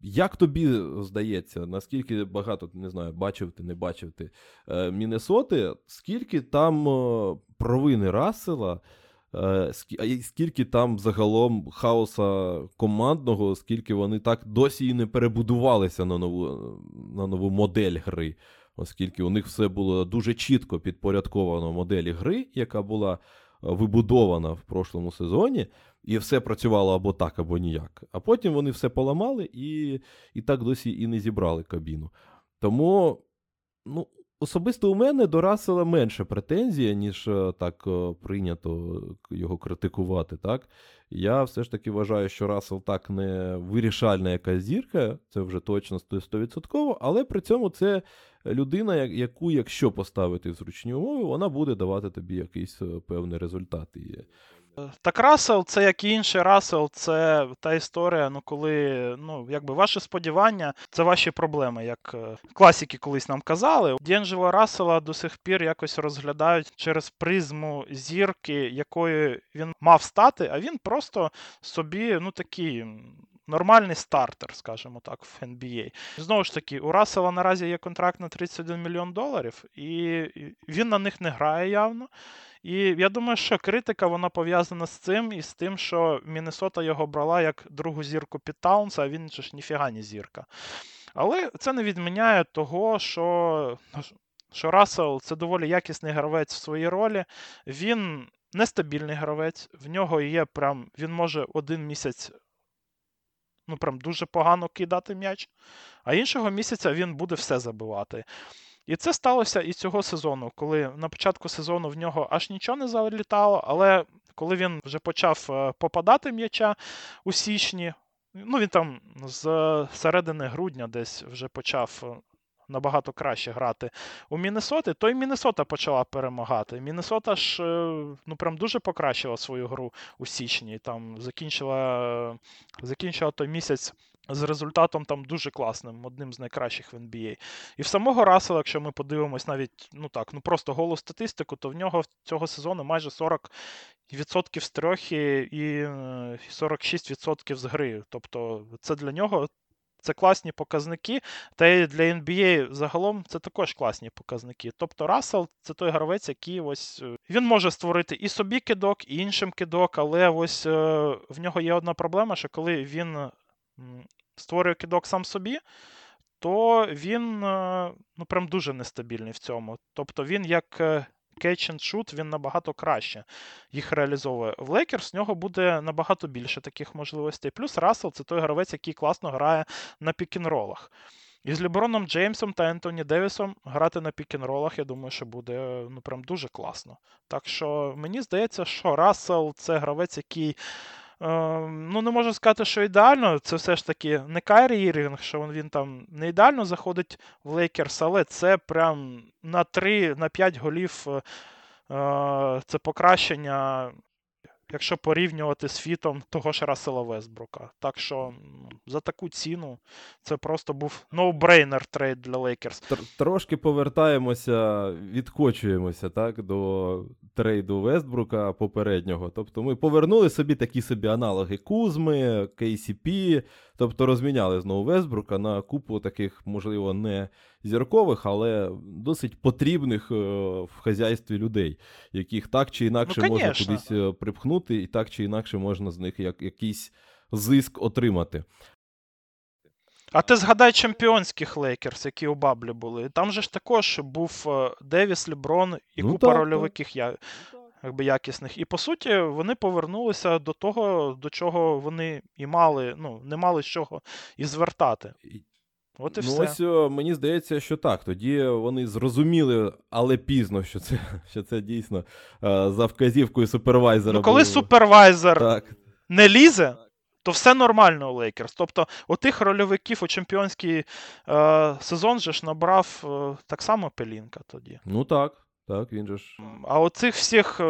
як тобі здається, наскільки багато не знаю, бачив ти, не бачив ти е, Міннесоти, скільки там е, провини Рассела, е, скільки там загалом хаоса командного, скільки вони так досі і не перебудувалися на нову, на нову модель гри оскільки у них все було дуже чітко підпорядковано моделі гри, яка була е, вибудована в прошлому сезоні, і все працювало або так, або ніяк. А потім вони все поламали і і так досі і не зібрали кабіну. Тому, ну, особисто у мене до Рассела менше претензія, ніж е, так е, прийнято його критикувати. так. Я все ж таки вважаю, що Рассел так не вирішальна якась зірка, це вже точно 100%, але при цьому це людина, яку, якщо поставити в зручні умови, вона буде давати тобі якийсь е, певний результат. Так, Рассел, це як і інший Рассел, це та історія, ну коли ну, якби ваші сподівання, це ваші проблеми, як класіки класики колись нам казали. Д'Єнджела Рассела до сих пір якось розглядають через призму зірки, якою він мав стати, а він просто собі ну такий нормальний стартер, скажімо так, в NBA. Знову ж таки, у Рассела наразі є контракт на 31 мільйон доларів, і він на них не грає явно. І я думаю, що критика вона пов'язана з цим і з тим, що Міннесота його брала як другу зірку під Таунса, а він ж ніфіга не зірка. Але це не відміняє того, що що Рассел це доволі якісний гравець в своїй ролі. Він нестабільний гравець, в нього є прям, він може один місяць ну прям дуже погано кидати м'яч, а іншого місяця він буде все забивати. І це сталося і цього сезону, коли на початку сезону в нього аж нічого не залітало, але коли він вже почав е, попадати м'яча у січні, ну він там з середини грудня десь вже почав е, набагато краще грати у Міннесоти, то й Міннесота почала перемагати. Міннесота ж е, ну прям дуже покращила свою гру у січні. Там закінчила, закінчила той місяць. З результатом там дуже класним, одним з найкращих в NBA. І в самого Рассела, якщо ми подивимось навіть ну так, ну просто голу статистику, то в нього цього сезону майже 40% з трьох і 46% з гри. Тобто це для нього це класні показники. Та й для NBA загалом це також класні показники. Тобто Рассел це той гравець, який ось е, він може створити і собі кидок, і іншим кидок, але ось е, в нього є одна проблема, що коли він створює кидок сам собі. то він е, ну, прям дуже нестабільний в цьому. Тобто він як catch and shoot, він набагато краще їх реалізовує. В Лейкерс в нього буде набагато більше таких можливостей. Плюс Рассел це той гравець, який класно грає на пікінролах. І з Ліброном Джеймсом та Ентоні Девісом грати на пікінролах, я думаю, що буде ну, прям дуже класно. Так що мені здається, що Рассел це гравець, який. Е, Ну, не можу сказати, що ідеально. Це все ж таки не Кайрі Ірвінг, що він, він там не ідеально заходить в Лейкерс, але це прям на 3, на 5 голів е, це покращення, якщо порівнювати з fit ом того ж Рассела Вестбрука. Так що за таку ціну це просто був no-brainer трейд для Лейкерс. Трошки повертаємося, відкочуємося так, до трейду Вестбрука попереднього. Тобто ми повернули собі такі собі аналоги Кузми, KCP, тобто розміняли знову Вестбрука на купу таких, можливо, не зіркових, але досить потрібних е, в хазяйстві людей, яких так чи інакше Ну, можна кудись е, припхнути, і так чи інакше можна з них як, якийсь зиск отримати. А ти згадай чемпіонських Лейкерс, які у Баблі були. Там же ж також був е, Девіс, Ліброн і Ну, купа так, рольовиких я... якби, якісних. І по суті, вони повернулися до того, до чого вони і мали, ну, не мали з чого і звертати. От і ну, все. ось мені здається, що так. Тоді вони зрозуміли, але пізно, що це, що це дійсно е, за вказівкою супервайзера. Ну, коли було. супервайзер Так, не лізе, то все нормально у Лейкерс. Тобто, отих рольовиків у чемпіонський е, сезон же ж набрав е, так само Пелінка тоді. ну так, так, він же ж. А оцих всіх е,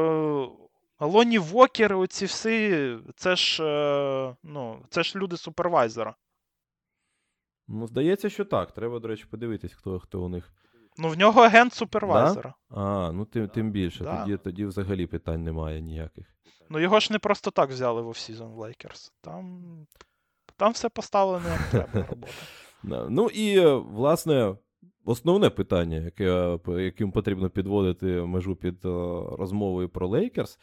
Лоні Вокери, оці всі, це ж, е, ну, це ж люди супервайзера. Ну, здається, що так. Треба, до речі, подивитись, хто, хто у них. Ну, в нього агент супервайзера. А, ну тим, тим більше. Да. Тоді, тоді взагалі питань немає ніяких. Ну, його ж не просто так взяли в offseason в Лейкерс. Там, там все поставлено як треба робота. Ну і, е, власне, основне питання, яке, яким потрібно підводити межу під е, розмовою про Лейкерс,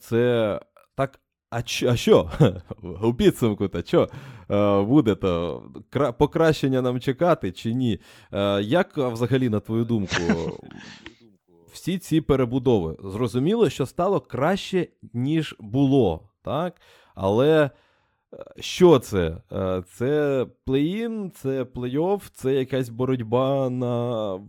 це так. А, ч- а що? У підсумку, то що е, буде то покращення нам чекати чи ні? Е, як взагалі, на твою думку, всі ці перебудови? Зрозуміло, що стало краще, ніж було, так? Але що це? Е, Це плей-ін, це плей-офф, це якась боротьба на...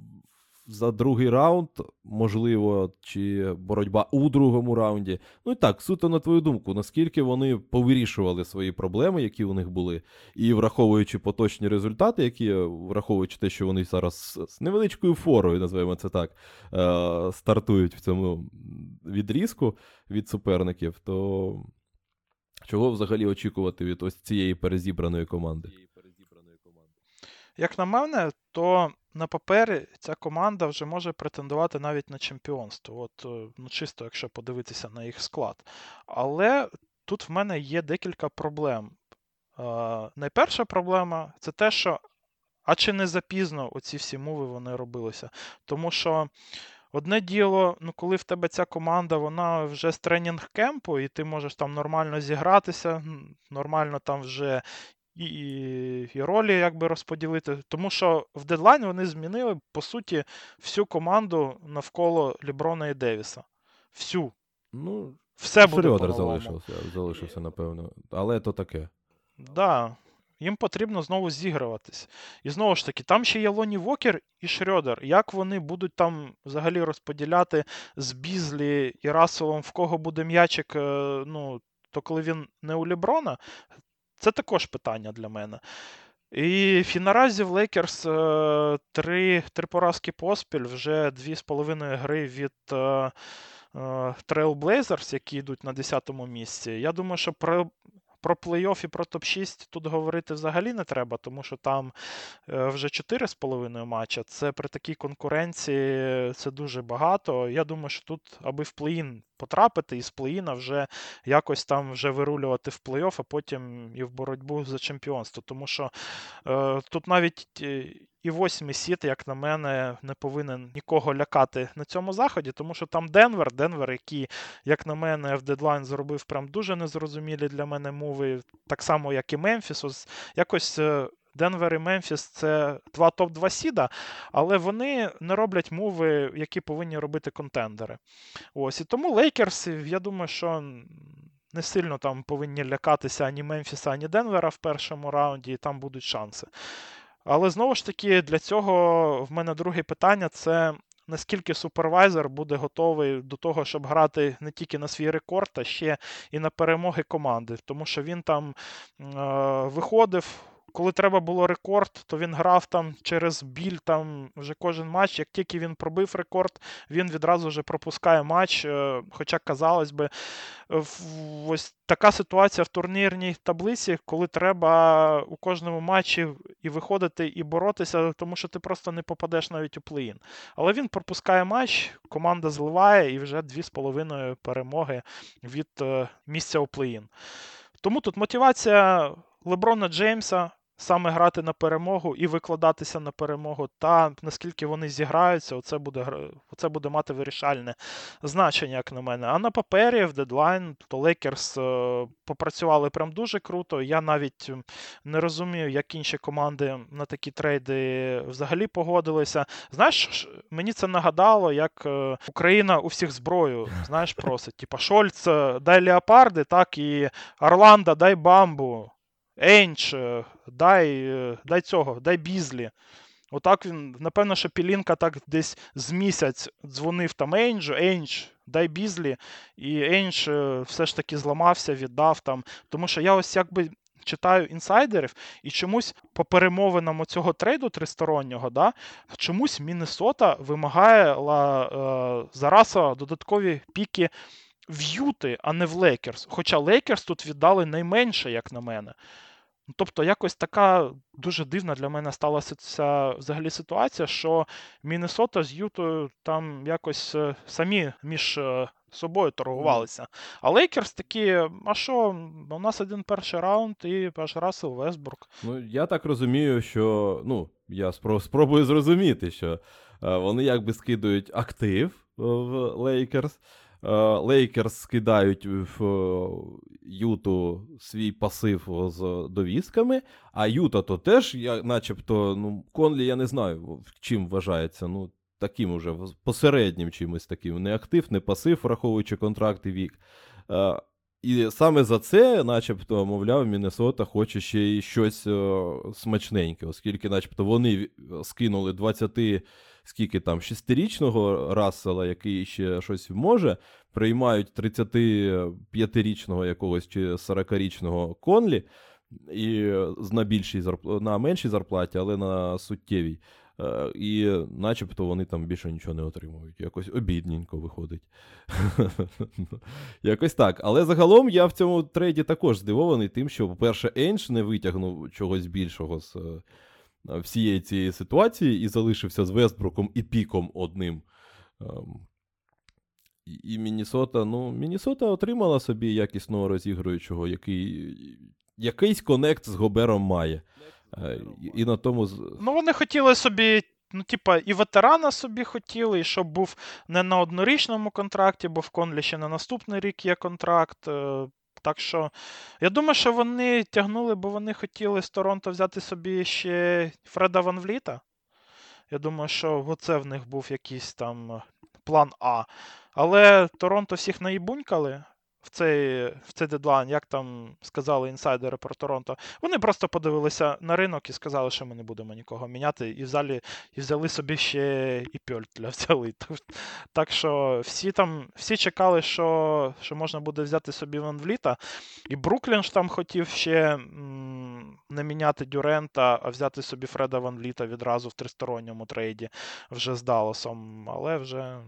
за другий раунд, можливо, чи боротьба у другому раунді. Ну і так, суто на твою думку, наскільки вони повирішували свої проблеми, які у них були, і враховуючи поточні результати, які, враховуючи те, що вони зараз з- з невеличкою форою, називаємо це так, е, стартують в цьому відрізку від суперників, то чого взагалі очікувати від ось цієї перезібраної команди? Як на мене, то на папері ця команда вже може претендувати навіть на чемпіонство. От, е, ну, чисто, якщо подивитися на їх склад. Але тут в мене є декілька проблем. Е, найперша проблема це те, що а чи не запізно оці всі мови вони робилися. Тому що одне діло, ну коли в тебе ця команда, вона вже з тренінг-кемпу, і ти можеш там нормально зігратися, нормально там вже і, і, і ролі якби розподілити. Тому що в дедлайн вони змінили, по суті, всю команду навколо Ліброна і Девіса. Всю. Ну, Все буде Шрёдер залишився, залишився, напевно. Але то таке. Да. Їм потрібно знову зігруватись. І знову ж таки, там ще є Лоні Вокер і Шрёдер. Як вони будуть там взагалі розподіляти з Бізлі і Расселом, в кого буде м'ячик, е, ну, то коли він не у Ліброна, це також питання для мене. І фі- наразі в Лейкерс е, три, три поразки поспіль, вже дві з половиною гри від е, е, Trail Blazers, які йдуть на 10-му місці. Я думаю, що про, плей-офф і про топ-6 тут говорити взагалі не треба, тому що там е, вже 4,5 матча. Це при такій конкуренції це дуже багато. Я думаю, що тут, аби в плей-ін потрапити, і з плей-іна вже якось там вже вирулювати в плей-офф, а потім і в боротьбу за чемпіонство. Тому що е, тут навіть е, і восьмий сіт, як на мене, не повинен нікого лякати на цьому заході, тому що там Денвер, Денвер, який, як на мене, в дедлайн зробив прям дуже незрозумілі для мене мови, так само, як і Мемфіс. Ось Якось е, Денвер і Мемфіс це два топ-2 сіда, але вони не роблять мови, які повинні робити контендери. Ось і тому Лейкерс, я думаю, що не сильно там повинні лякатися ані Мемфіса, ані Денвера в першому раунді, і там будуть шанси. Але знову ж таки, для цього в мене друге питання це. Наскільки супервайзер буде готовий до того, щоб грати не тільки на свій рекорд, а ще і на перемоги команди. Тому що він там е, виходив коли треба було рекорд, то він грав там через біль там вже кожен матч. Як тільки він пробив рекорд, він відразу вже пропускає матч. Е, хоча, казалось би, ось така ситуація в турнірній таблиці, коли треба у кожному матчі і виходити, і боротися, тому що ти просто не попадеш навіть у плей-ін. Але він пропускає матч, команда зливає і вже дві з половиною перемоги від е, місця у плей-ін. Тому тут мотивація Леброна Джеймса саме грати на перемогу і викладатися на перемогу, та наскільки вони зіграються, оце буде оце буде мати вирішальне значення, як на мене. А на папері в дедлайн то Лейкерс попрацювали прям дуже круто. Я навіть не розумію, як інші команди на такі трейди взагалі погодилися. Знаєш, мені це нагадало, як е, Україна у всіх зброю знаєш, просить. Типа Шольц, е, дай леопарди, так і Орландо, дай бамбу. Енч, е, дай е, дай цього, дай Бізлі. Отак він, напевно, що Пілінка так десь з місяць дзвонив там Енджу, Енч, дай Бізлі, і Енч е, все ж таки зламався, віддав там. Тому що я ось якби читаю інсайдерів, і чомусь по перемовинам цього трейду тристороннього, да, чомусь Міннесота вимагає е, зараз додаткові піки в Юти, а не в Лейкерс. Хоча Лейкерс тут віддали найменше, як на мене. Ну, тобто, якось така дуже дивна для мене сталася ця взагалі ситуація, що Міннесота з Ютою там якось е, самі між е, собою торгувалися. А Лейкерс такі, а що, у нас один перший раунд і аж Рассел Вестбрук. Ну, я так розумію, що ну, я спробую зрозуміти, що е, вони якби скидують актив в Лейкерс. Лейкерс скидають в Юту свій пасив з довісками, а Юта то теж, я, начебто, ну, Конлі, я не знаю, чим вважається. ну, Таким уже посереднім чимось таким. Не актив, не пасив, враховуючи контракт і вік. І саме за це, начебто, мовляв, Міннесота хоче ще й щось смачненьке, оскільки, начебто, вони скинули 20 скільки там, шестирічного Рассела, який ще щось може, приймають 35-річного якогось чи 40-річного Конлі, і на більшій зарп... на меншій зарплаті, але на суттєвій. Е, і начебто вони там більше нічого не отримують. Якось обідненько виходить. Якось так. Але загалом я в цьому трейді також здивований тим, що, по-перше, Енш не витягнув чогось більшого з е, всієї цієї ситуації і залишився з Вестбруком і піком одним. Ем, і Міннесота, ну, Міннесота отримала собі якісного розігруючого, який якийсь конект з Гобером має. Е, і на тому... Ну, вони хотіли собі, ну, типа, і ветерана собі хотіли, і щоб був не на однорічному контракті, бо в Конлі ще на наступний рік є контракт. Так що, я думаю, що вони тягнули, бо вони хотіли з Торонто взяти собі ще Фреда Ван Вліта. Я думаю, що оце в них був якийсь там план А. Але Торонто всіх наїбунькали в цей в цей дедлайн, як там сказали інсайдери про Торонто. Вони просто подивилися на ринок і сказали, що ми не будемо нікого міняти. І взяли і взяли собі ще і Пьольтля взяли. Так що всі там всі чекали, що що можна буде взяти собі Ван Вліта. І Бруклін ж там хотів ще не міняти Дюрента, а взяти собі Фреда Ван Вліта відразу в тристоронньому трейді вже з Далласом. Але вже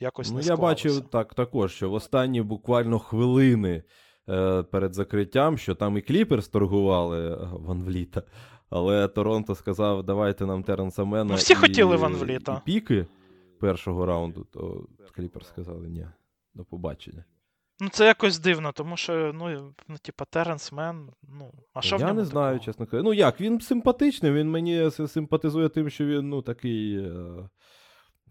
якось ну, не Я бачив так також, що в останні буквально хвилини е, перед закриттям, що там і Кліперс торгували е, Ван Вліта, але Торонто сказав, давайте нам Теренса Мена ну, всі і, хотіли Ван Вліта. і піки першого раунду, то Кліперс сказали, ні, до побачення. Ну, це якось дивно, тому що, ну, ну типа, Теренс Мен, ну, а що Я в ньому не знаю, такого? чесно кажучи. Ну як, він симпатичний, він мені симпатизує тим, що він, ну, такий. Е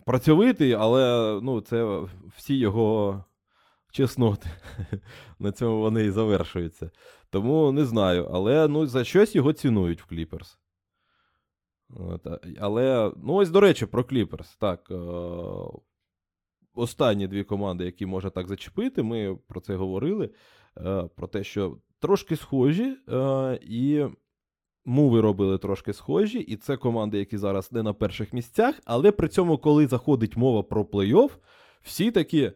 працьовитий, але ну, це всі його чесноти. На цьому вони і завершуються. Тому не знаю. Але ну, за щось його цінують в Кліперс. От, але, ну ось до речі, про Кліперс. Так. Е- останні дві команди, які може так зачепити, ми про це говорили. Е- про те, що трошки схожі, е- і муви робили трошки схожі, і це команди, які зараз не на перших місцях, але при цьому, коли заходить мова про плей-офф, всі такі.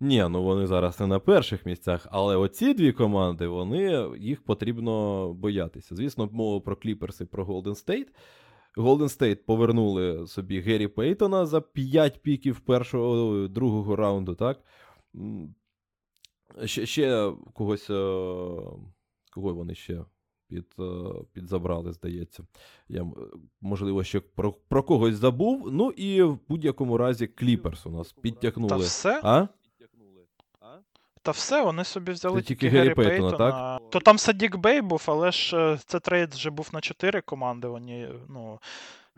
Ні, ну вони зараз не на перших місцях, але оці дві команди, вони їх потрібно боятися. Звісно, мова про Кліперс і про Голден Стейт. Голден Стейт повернули собі Геррі Пейтона за 5 піків першого другого раунду, так? Ще, ще когось. е, Кого вони ще під, е, підзабрали, здається. Я, можливо, ще про, про когось забув. Ну і в будь-якому разі Кліперс у нас Та підтягнули. все? А? Та все, вони собі взяли Це тільки Геррі Пейтона, так? То там Садік Бей був, але ж е, це трейд вже був на чотири команди. Вони, ну,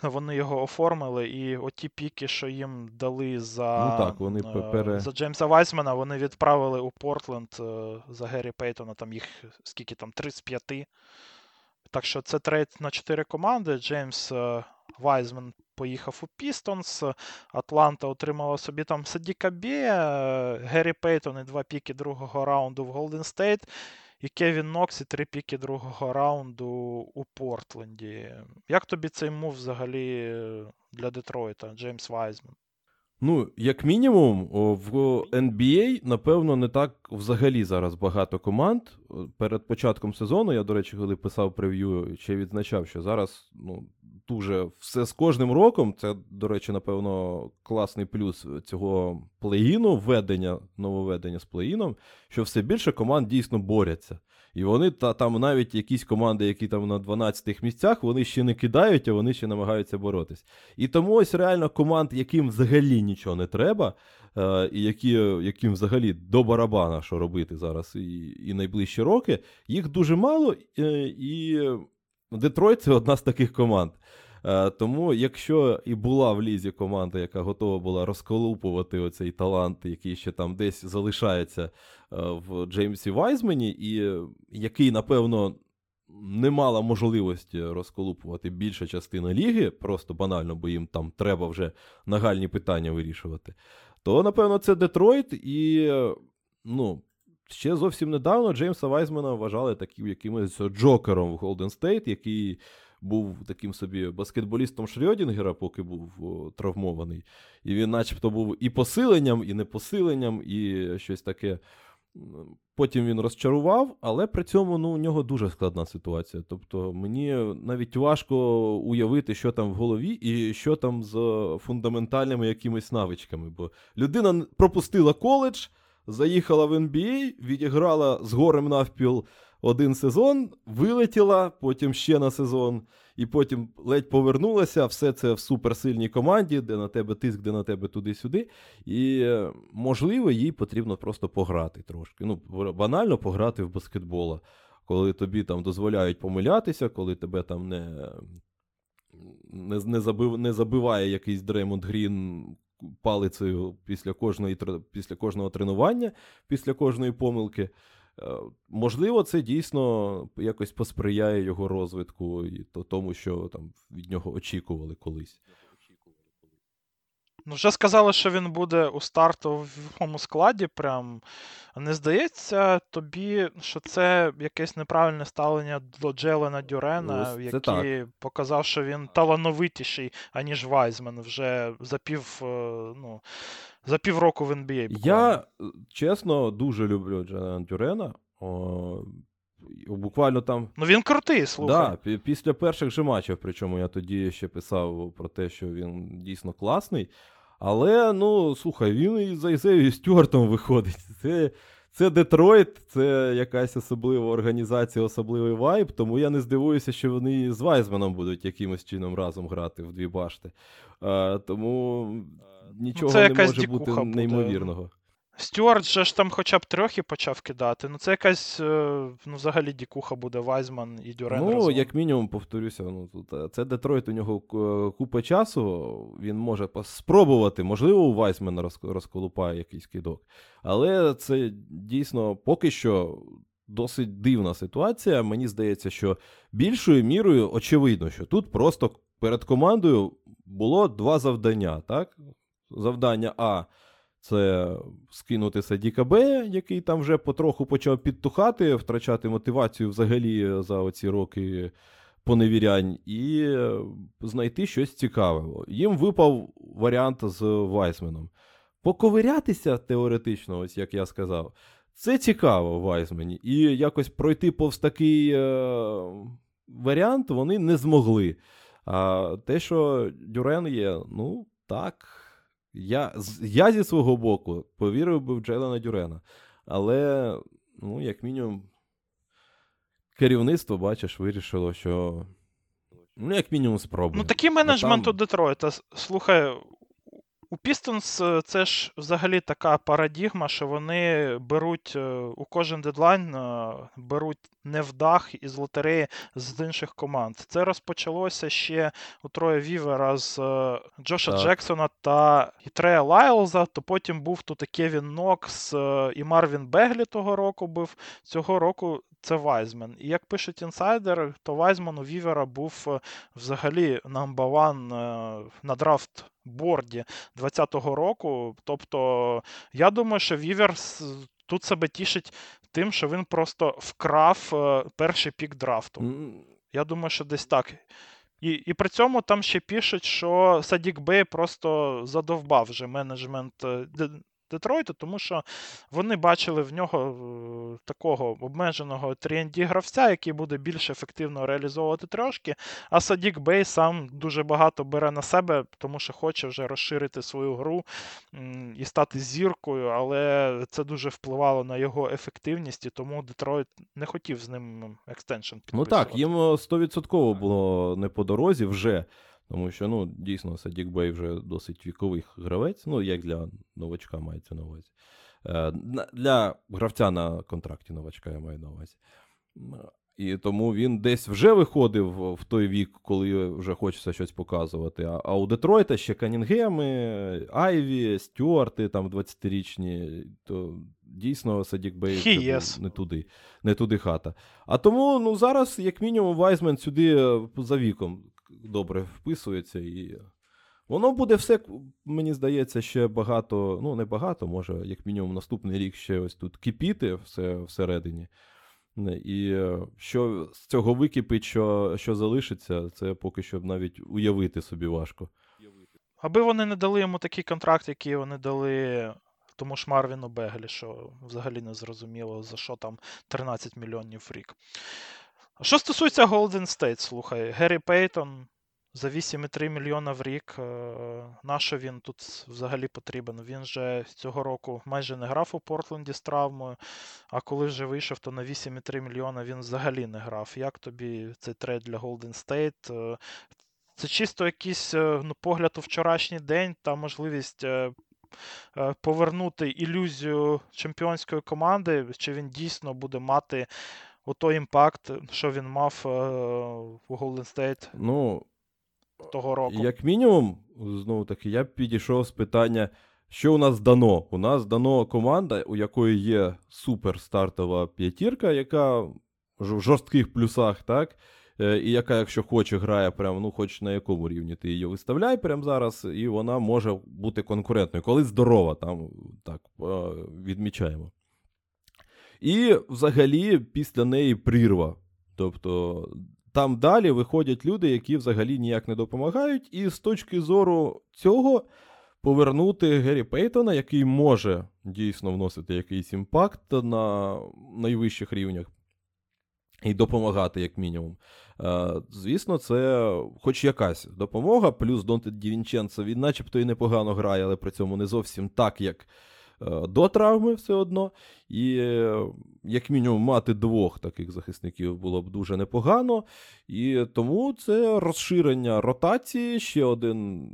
вони його оформили, і оті піки, що їм дали за, Ну так, вони е, пере- за Джеймса Вайсмана, вони відправили у Портленд е, за Геррі Пейтона, там їх скільки там, 3 з 5. Так що це трейд на 4 команди. Джеймс е, Вайзман поїхав у Пістонс, Атланта отримала собі там Садіка е, Геррі Пейтон і два піки другого раунду в Голден Стейт, і Кевін Нокс і три піки другого раунду у Портленді. Як тобі цей мув взагалі е, для Детройта, Джеймс Вайзман? Ну, як мінімум, в NBA, напевно, не так взагалі зараз багато команд. Перед початком сезону, я, до речі, коли писав прев'ю, ще відзначав, що зараз ну, дуже все з кожним роком. Це, до речі, напевно, класний плюс цього плей-іну, введення, нововведення з плей-іном, що все більше команд дійсно борються. І вони та там навіть якісь команди, які там на 12-х місцях, вони ще не кидають, а вони ще намагаються боротись. І тому ось реально команд, яким взагалі нічого не треба, е, і які, яким взагалі до барабана що робити зараз і, і найближчі роки, їх дуже мало, е, і Детройт це одна з таких команд. Е, Тому, якщо і була в лізі команда, яка готова була розколупувати оцей талант, який ще там десь залишається е, в Джеймсі Вайзмені, і який, напевно, не мала можливості розколупувати більша частина ліги, просто банально, бо їм там треба вже нагальні питання вирішувати, то, напевно, це Детройт, і ну, ще зовсім недавно Джеймса Вайзмена вважали таким якимось джокером в Голден Стейт, який був таким собі баскетболістом Шрьодінгера, поки був о, травмований. І він, начебто, був і посиленням, і не посиленням, і щось таке. Потім він розчарував, але при цьому ну, у нього дуже складна ситуація. Тобто мені навіть важко уявити, що там в голові, і що там з фундаментальними якимись навичками. Бо людина пропустила коледж, заїхала в NBA, відіграла з горем навпіл один сезон, вилетіла, потім ще на сезон, і потім ледь повернулася. Все це в суперсильній команді, де на тебе тиск, де на тебе туди-сюди. І, е, можливо, їй потрібно просто пограти трошки. Ну, банально пограти в баскетбола. Коли тобі там дозволяють помилятися, коли тебе там не, не, не, забив, не забиває якийсь Дреймонд Грін палицею після, кожної, після кожного тренування, після кожної помилки. Е, Можливо, це дійсно якось посприяє його розвитку і тому, що там від нього очікували колись. Ну, вже сказали, що він буде у стартовому складі. Прям не здається тобі, що це якесь неправильне ставлення до Джелена Дюрена, Ось який так. показав, що він талановитіший, аніж Вайзмен вже за пів, е, ну, за півроку в NBA. буквально. Я е, чесно дуже люблю Джана Дюрена. О, буквально там Ну він крутий, слухай. Да, після перших же матчів, причому я тоді ще писав про те, що він дійсно класний. Але, ну, слухай, він і за Ізею Стюартом виходить. Це, це Детройт, це якась особлива організація, особливий вайб, тому я не здивуюся, що вони з Вайзманом будуть якимось чином разом грати в дві башти. А, тому нічого це не може бути неймовірного. буде. Стюарт же ж там хоча б трьохи почав кидати. Ну це якась е, ну, взагалі дікуха буде Вайзман і Дюрен Ну, разом. як мінімум, повторюся, ну тут е, це Детройт, у нього купа часу. Він може спробувати. Можливо, у Вайсмена розколупає якийсь кидок. Але це дійсно поки що досить дивна ситуація. Мені здається, що більшою мірою очевидно, що тут просто перед командою було два завдання. так? Завдання А це скинути Садіка Б, який там вже потроху почав підтухати, втрачати мотивацію взагалі за оці роки поневірянь, і знайти щось цікаве. Їм випав варіант з Вайсменом. Поковирятися теоретично, ось як я сказав, це цікаво Вайсмені. І якось пройти повз такий е, варіант вони не змогли. А те, що Дюрен є, ну так. Я я зі свого боку повірив би в Джейлена Дюрена. Але, ну, як мінімум, керівництво, бачиш, вирішило, що. Ну, як мінімум, спробує. Ну, такий менеджмент там... у Детройта. Слухай, у Пістонс це ж взагалі така парадігма, що вони беруть е, у кожен дедлайн е, беруть невдах із лотереї з інших команд. Це розпочалося ще у Троя Вівера з е, Джоша так. Джексона та Трея Лайлза. То потім був тут і Кевін Нокс і Марвін Беглі того року був. Цього року це Вайзмен. І як пишуть інсайдер, то Вайзман у Вівера був взагалі number one на драфт борді 2020 року. Тобто, я думаю, що Вівер тут себе тішить тим, що він просто вкрав е, перший пік драфту. Я думаю, що десь так. І і при цьому там ще пишуть, що Садік Бей просто задовбав вже менеджмент е, Детройту, тому що вони бачили в нього е, такого обмеженого 3 гравця, який буде більш ефективно реалізовувати трошки. А Садік Бей сам дуже багато бере на себе, тому що хоче вже розширити свою гру і стати зіркою, але це дуже впливало на його ефективність, і тому Детройт не хотів з ним екстеншн підписувати. Ну так, їм 100% було не по дорозі вже. Тому що, ну, дійсно, Садік Бей вже досить віковий гравець, ну, як для новачка мається на увазі. Е, для гравця на контракті новачка я маю на увазі. І тому він десь вже виходив в той вік, коли вже хочеться щось показувати. А у Детройта ще Канінгеми, Айві, Стюарти, там 20-річні, то дійсно Садік Бей вже не туди, не туди хата. А тому ну, зараз, як мінімум, Вайзмен сюди е, за віком добре вписується. І воно буде все, мені здається, ще багато, ну, не багато, може, як мінімум, наступний рік ще ось тут кипіти все всередині. І що з цього википить, що що залишиться, це поки що навіть уявити собі важко. Аби вони не дали йому такий контракт, який вони дали тому ж Марвіну Беглі, що взагалі не зрозуміло, за що там 13 мільйонів рік. Що стосується Golden State, слухай, Геррі Пейтон за 8,3 мільйона в рік. Е, на що він тут взагалі потрібен? Він же цього року майже не грав у Портленді з травмою, а коли вже вийшов, то на 8,3 мільйона він взагалі не грав. Як тобі цей трейд для Golden State? Е, це чисто якийсь е, ну, погляд у вчорашній день та можливість. Повернути ілюзію чемпіонської команди, чи він дійсно буде мати той імпакт, що він мав у Golden State ну, того року. Як мінімум, знову таки, я підійшов з питання, що у нас дано. У нас дано команда, у якої є супер стартова п'ятірка, яка в жорстких плюсах, так? Е, і яка, якщо хоче, грає прямо, ну, хоч на якому рівні ти її виставляй прямо зараз, і вона може бути конкурентною, коли здорова, там так е, відмічаємо. І взагалі після неї прірва. Тобто там далі виходять люди, які взагалі ніяк не допомагають. І з точки зору цього повернути Геррі Пейтона, який може дійсно вносити якийсь імпакт на найвищих рівнях. І допомагати, як мінімум. Е, звісно, це хоч якась допомога, плюс Донте Дівінченцо, він начебто і непогано грає, але при цьому не зовсім так, як до травми все одно. І, е, як мінімум, мати двох таких захисників було б дуже непогано. І тому це розширення ротації. Ще один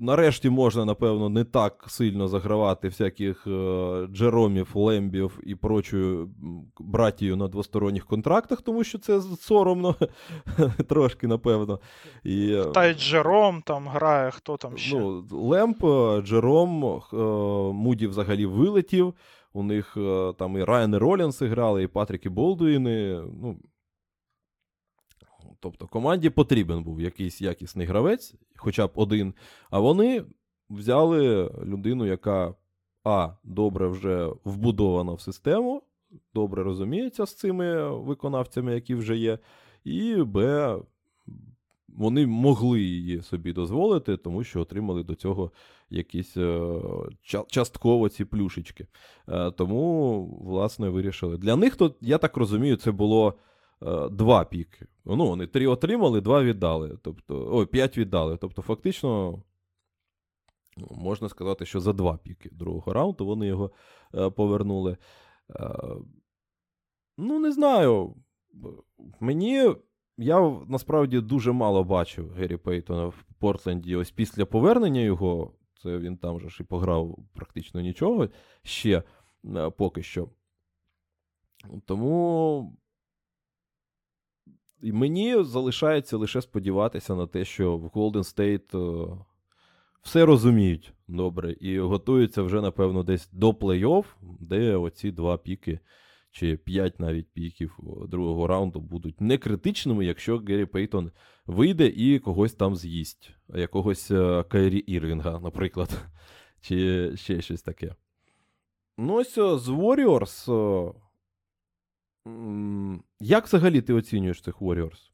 Нарешті можна, напевно, не так сильно загравати всяких е, Джеромів, Лембів і прочую братію на двосторонніх контрактах, тому що це соромно трошки, напевно. І, е, Та й Джером там грає, хто там ще. Ну, Лемп, е, Джером, е, Муді взагалі вилетів. У них е, там і Райан Ролінси грали, і Патріки Болдуїни. Ну, Тобто команді потрібен був якийсь якісний гравець, хоча б один, а вони взяли людину, яка А, добре вже вбудована в систему, добре розуміється з цими виконавцями, які вже є, і Б. Вони могли її собі дозволити, тому що отримали до цього якісь е, частково ці плюшечки. Е, тому, власне, вирішили. Для них, то, я так розумію, це було два піки. Ну, вони три отримали, два віддали. Тобто, ой, п'ять віддали. Тобто, фактично, ну, можна сказати, що за два піки другого раунду вони його повернули. Ну, не знаю. Мені. Я насправді дуже мало бачив Геррі Пейтона в Портленді. Ось після повернення його, це він там же ж і пограв практично нічого ще е, поки що. Тому мені залишається лише сподіватися на те, що в Golden State е, все розуміють добре і готуються вже, напевно, десь до плей-офф, де оці два піки чи 5 навіть піків другого раунду будуть не критичними, якщо Геррі Пейтон вийде і когось там з'їсть, якогось е, Кайрі Ірвінга, наприклад, чи ще щось таке. Ну, ось е, з Warriors. Е, як взагалі ти оцінюєш цих Warriors?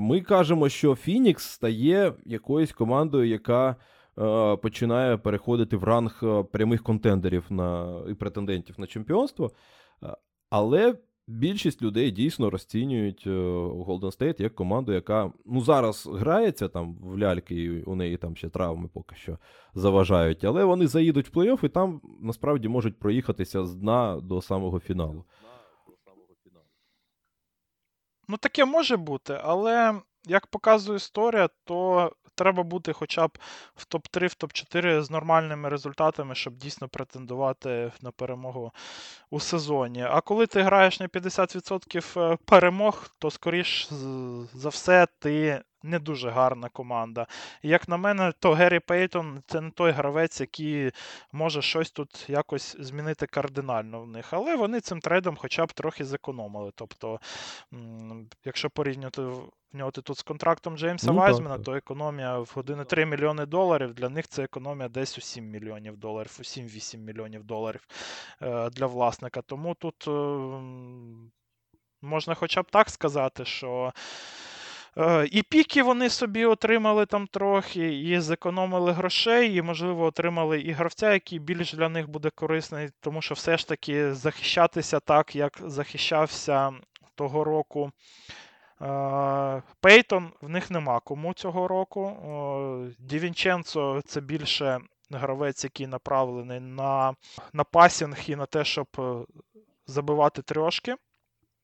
Ми кажемо, що Фінікс стає якоюсь командою, яка починає переходити в ранг прямих контендерів на, і претендентів на чемпіонство. Але більшість людей дійсно розцінюють Golden State як команду, яка ну, зараз грається там в ляльки, і у неї там ще травми поки що заважають. Але вони заїдуть в плей-офф і там насправді можуть проїхатися з дна до самого фіналу. Ну, таке може бути, але як показує історія, то треба бути хоча б в топ-3, в топ-4 з нормальними результатами, щоб дійсно претендувати на перемогу у сезоні. А коли ти граєш на 50% е, перемог, то скоріш за все ти не дуже гарна команда. як на мене, то Геррі Пейтон це не той гравець, який може щось тут якось змінити кардинально в них. Але вони цим трейдом хоча б трохи зекономили. Тобто, якщо порівнювати тут з контрактом Джеймса ну, Вайзмена, то економія в 1,3 мільйони доларів. Для них це економія десь у 7 мільйонів доларів, у 7-8 мільйонів доларів е, для власника. Тому тут е, можна хоча б так сказати, що. Е, і піки вони собі отримали там трохи, і зекономили грошей, і, можливо, отримали і гравця, який більш для них буде корисний, тому що все ж таки захищатися так, як захищався того року Е, Пейтон в них нема кому цього року. Дівінченцо це більше гравець, який направлений на на пасінг і на те, щоб е, забивати трьошки.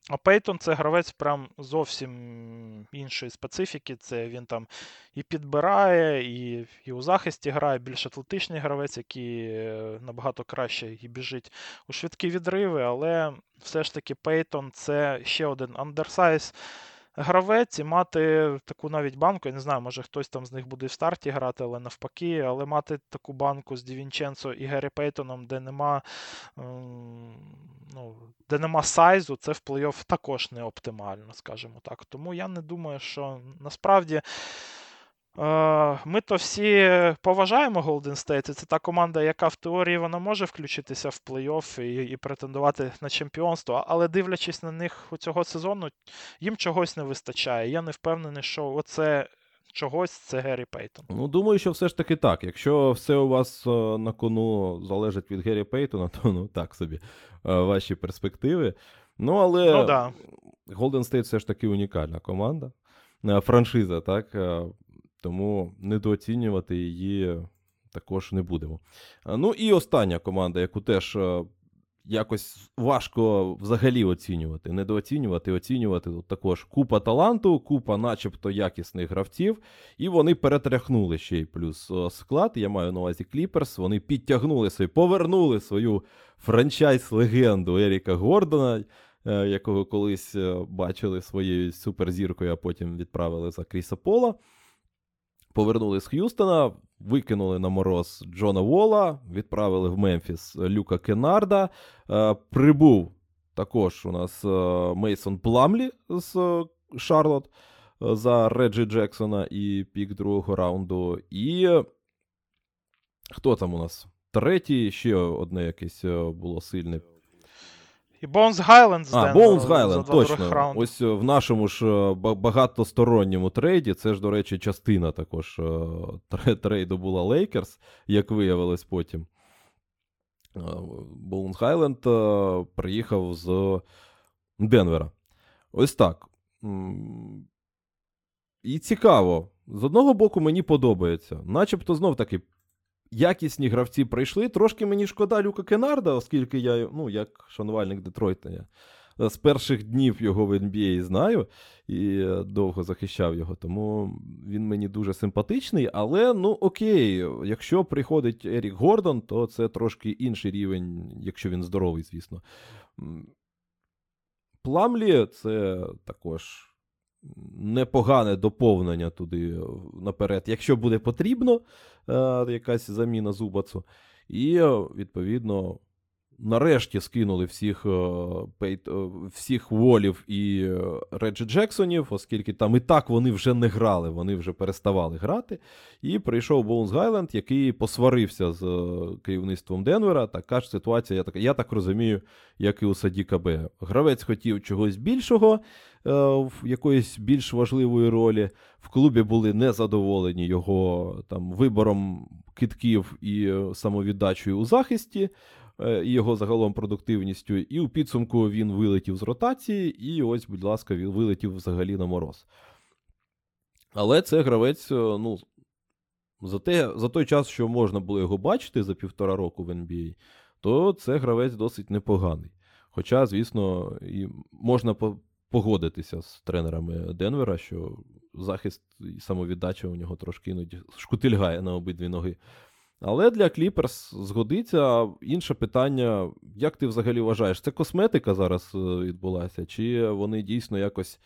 А Пейтон це гравець прям зовсім іншої специфіки. Це він там і підбирає, і і у захисті грає. Більш атлетичний гравець, який е, набагато краще і біжить у швидкі відриви, але все ж таки Пейтон це ще один андерсайз гравець і мати таку навіть банку, я не знаю, може хтось там з них буде в старті грати, але навпаки, але мати таку банку з Дівінченцо і Геррі Пейтоном, де нема ну, де нема сайзу, це в плей-офф також не оптимально, скажімо так. Тому я не думаю, що насправді. Е, ми то всі поважаємо Golden State. Це та команда, яка в теорії вона може включитися в плей-офф і і претендувати на чемпіонство, але дивлячись на них у цього сезону, їм чогось не вистачає. Я не впевнений, що оце чогось це Геррі Пейтон. Ну, думаю, що все ж таки так. Якщо все у вас е, на кону залежить від Геррі Пейтона, то ну так собі е, ваші перспективи. Ну, але ну, да. Golden State все ж таки унікальна команда. Франшиза, так. Тому недооцінювати її також не будемо. Ну і остання команда, яку теж е, якось важко взагалі оцінювати. Недооцінювати, оцінювати Тут також купа таланту, купа, начебто, якісних гравців, і вони перетряхнули ще й плюс е, склад. Я маю на увазі Кліперс. Вони підтягнули свої, повернули свою франчайз-легенду Еріка Гордона. Е, якого колись бачили своєю суперзіркою, а потім відправили за Кріса Пола повернули з Х'юстона, викинули на мороз Джона Вола, відправили в Мемфіс Люка Кенарда. Е, прибув також у нас е, Мейсон Пламлі з Шарлот е, за Реджі Джексона і пік другого раунду. І хто там у нас? Третій, ще одне якесь було сильне. І Боунс Гайленд з А, два других точно. Ось е, в нашому ж е, багатосторонньому трейді, це ж, до речі, частина також е, трейду була Лейкерс, як виявилось потім. Боунс Гайленд е, приїхав з Денвера. Ось так. І цікаво. З одного боку, мені подобається. Начебто знов таки. Якісні гравці прийшли. Трошки мені шкода Люка Кенарда, оскільки я, ну, як шанувальник Детройта, я з перших днів його в NBA знаю і е, довго захищав його. Тому він мені дуже симпатичний. Але ну окей, якщо приходить Ерік Гордон, то це трошки інший рівень, якщо він здоровий, звісно. Пламлі це також непогане доповнення туди е, наперед, якщо буде потрібно е, якась заміна Зубацу. І, е, відповідно, нарешті скинули всіх, е, е, всіх Волів і е, Реджі Джексонів, оскільки там і так вони вже не грали, вони вже переставали грати. І прийшов Боунс Гайленд, який посварився з керівництвом Денвера. Така ж ситуація, я так, я так розумію, як і у Садіка Б. Гравець хотів чогось більшого, в якоїсь більш важливої ролі. В клубі були незадоволені його там вибором китків і самовіддачею у захисті, і його загалом продуктивністю. І у підсумку він вилетів з ротації, і ось, будь ласка, він вилетів взагалі на мороз. Але це гравець, е, ну, за, те, за той час, що можна було його бачити за півтора року в NBA, то це гравець досить непоганий. Хоча, звісно, і можна погодитися з тренерами Денвера, що захист і самовіддача у нього трошки іноді шкутильгає на обидві ноги. Але для Кліперс згодиться. Інше питання: як ти взагалі вважаєш, це косметика зараз е, відбулася, чи вони дійсно якось,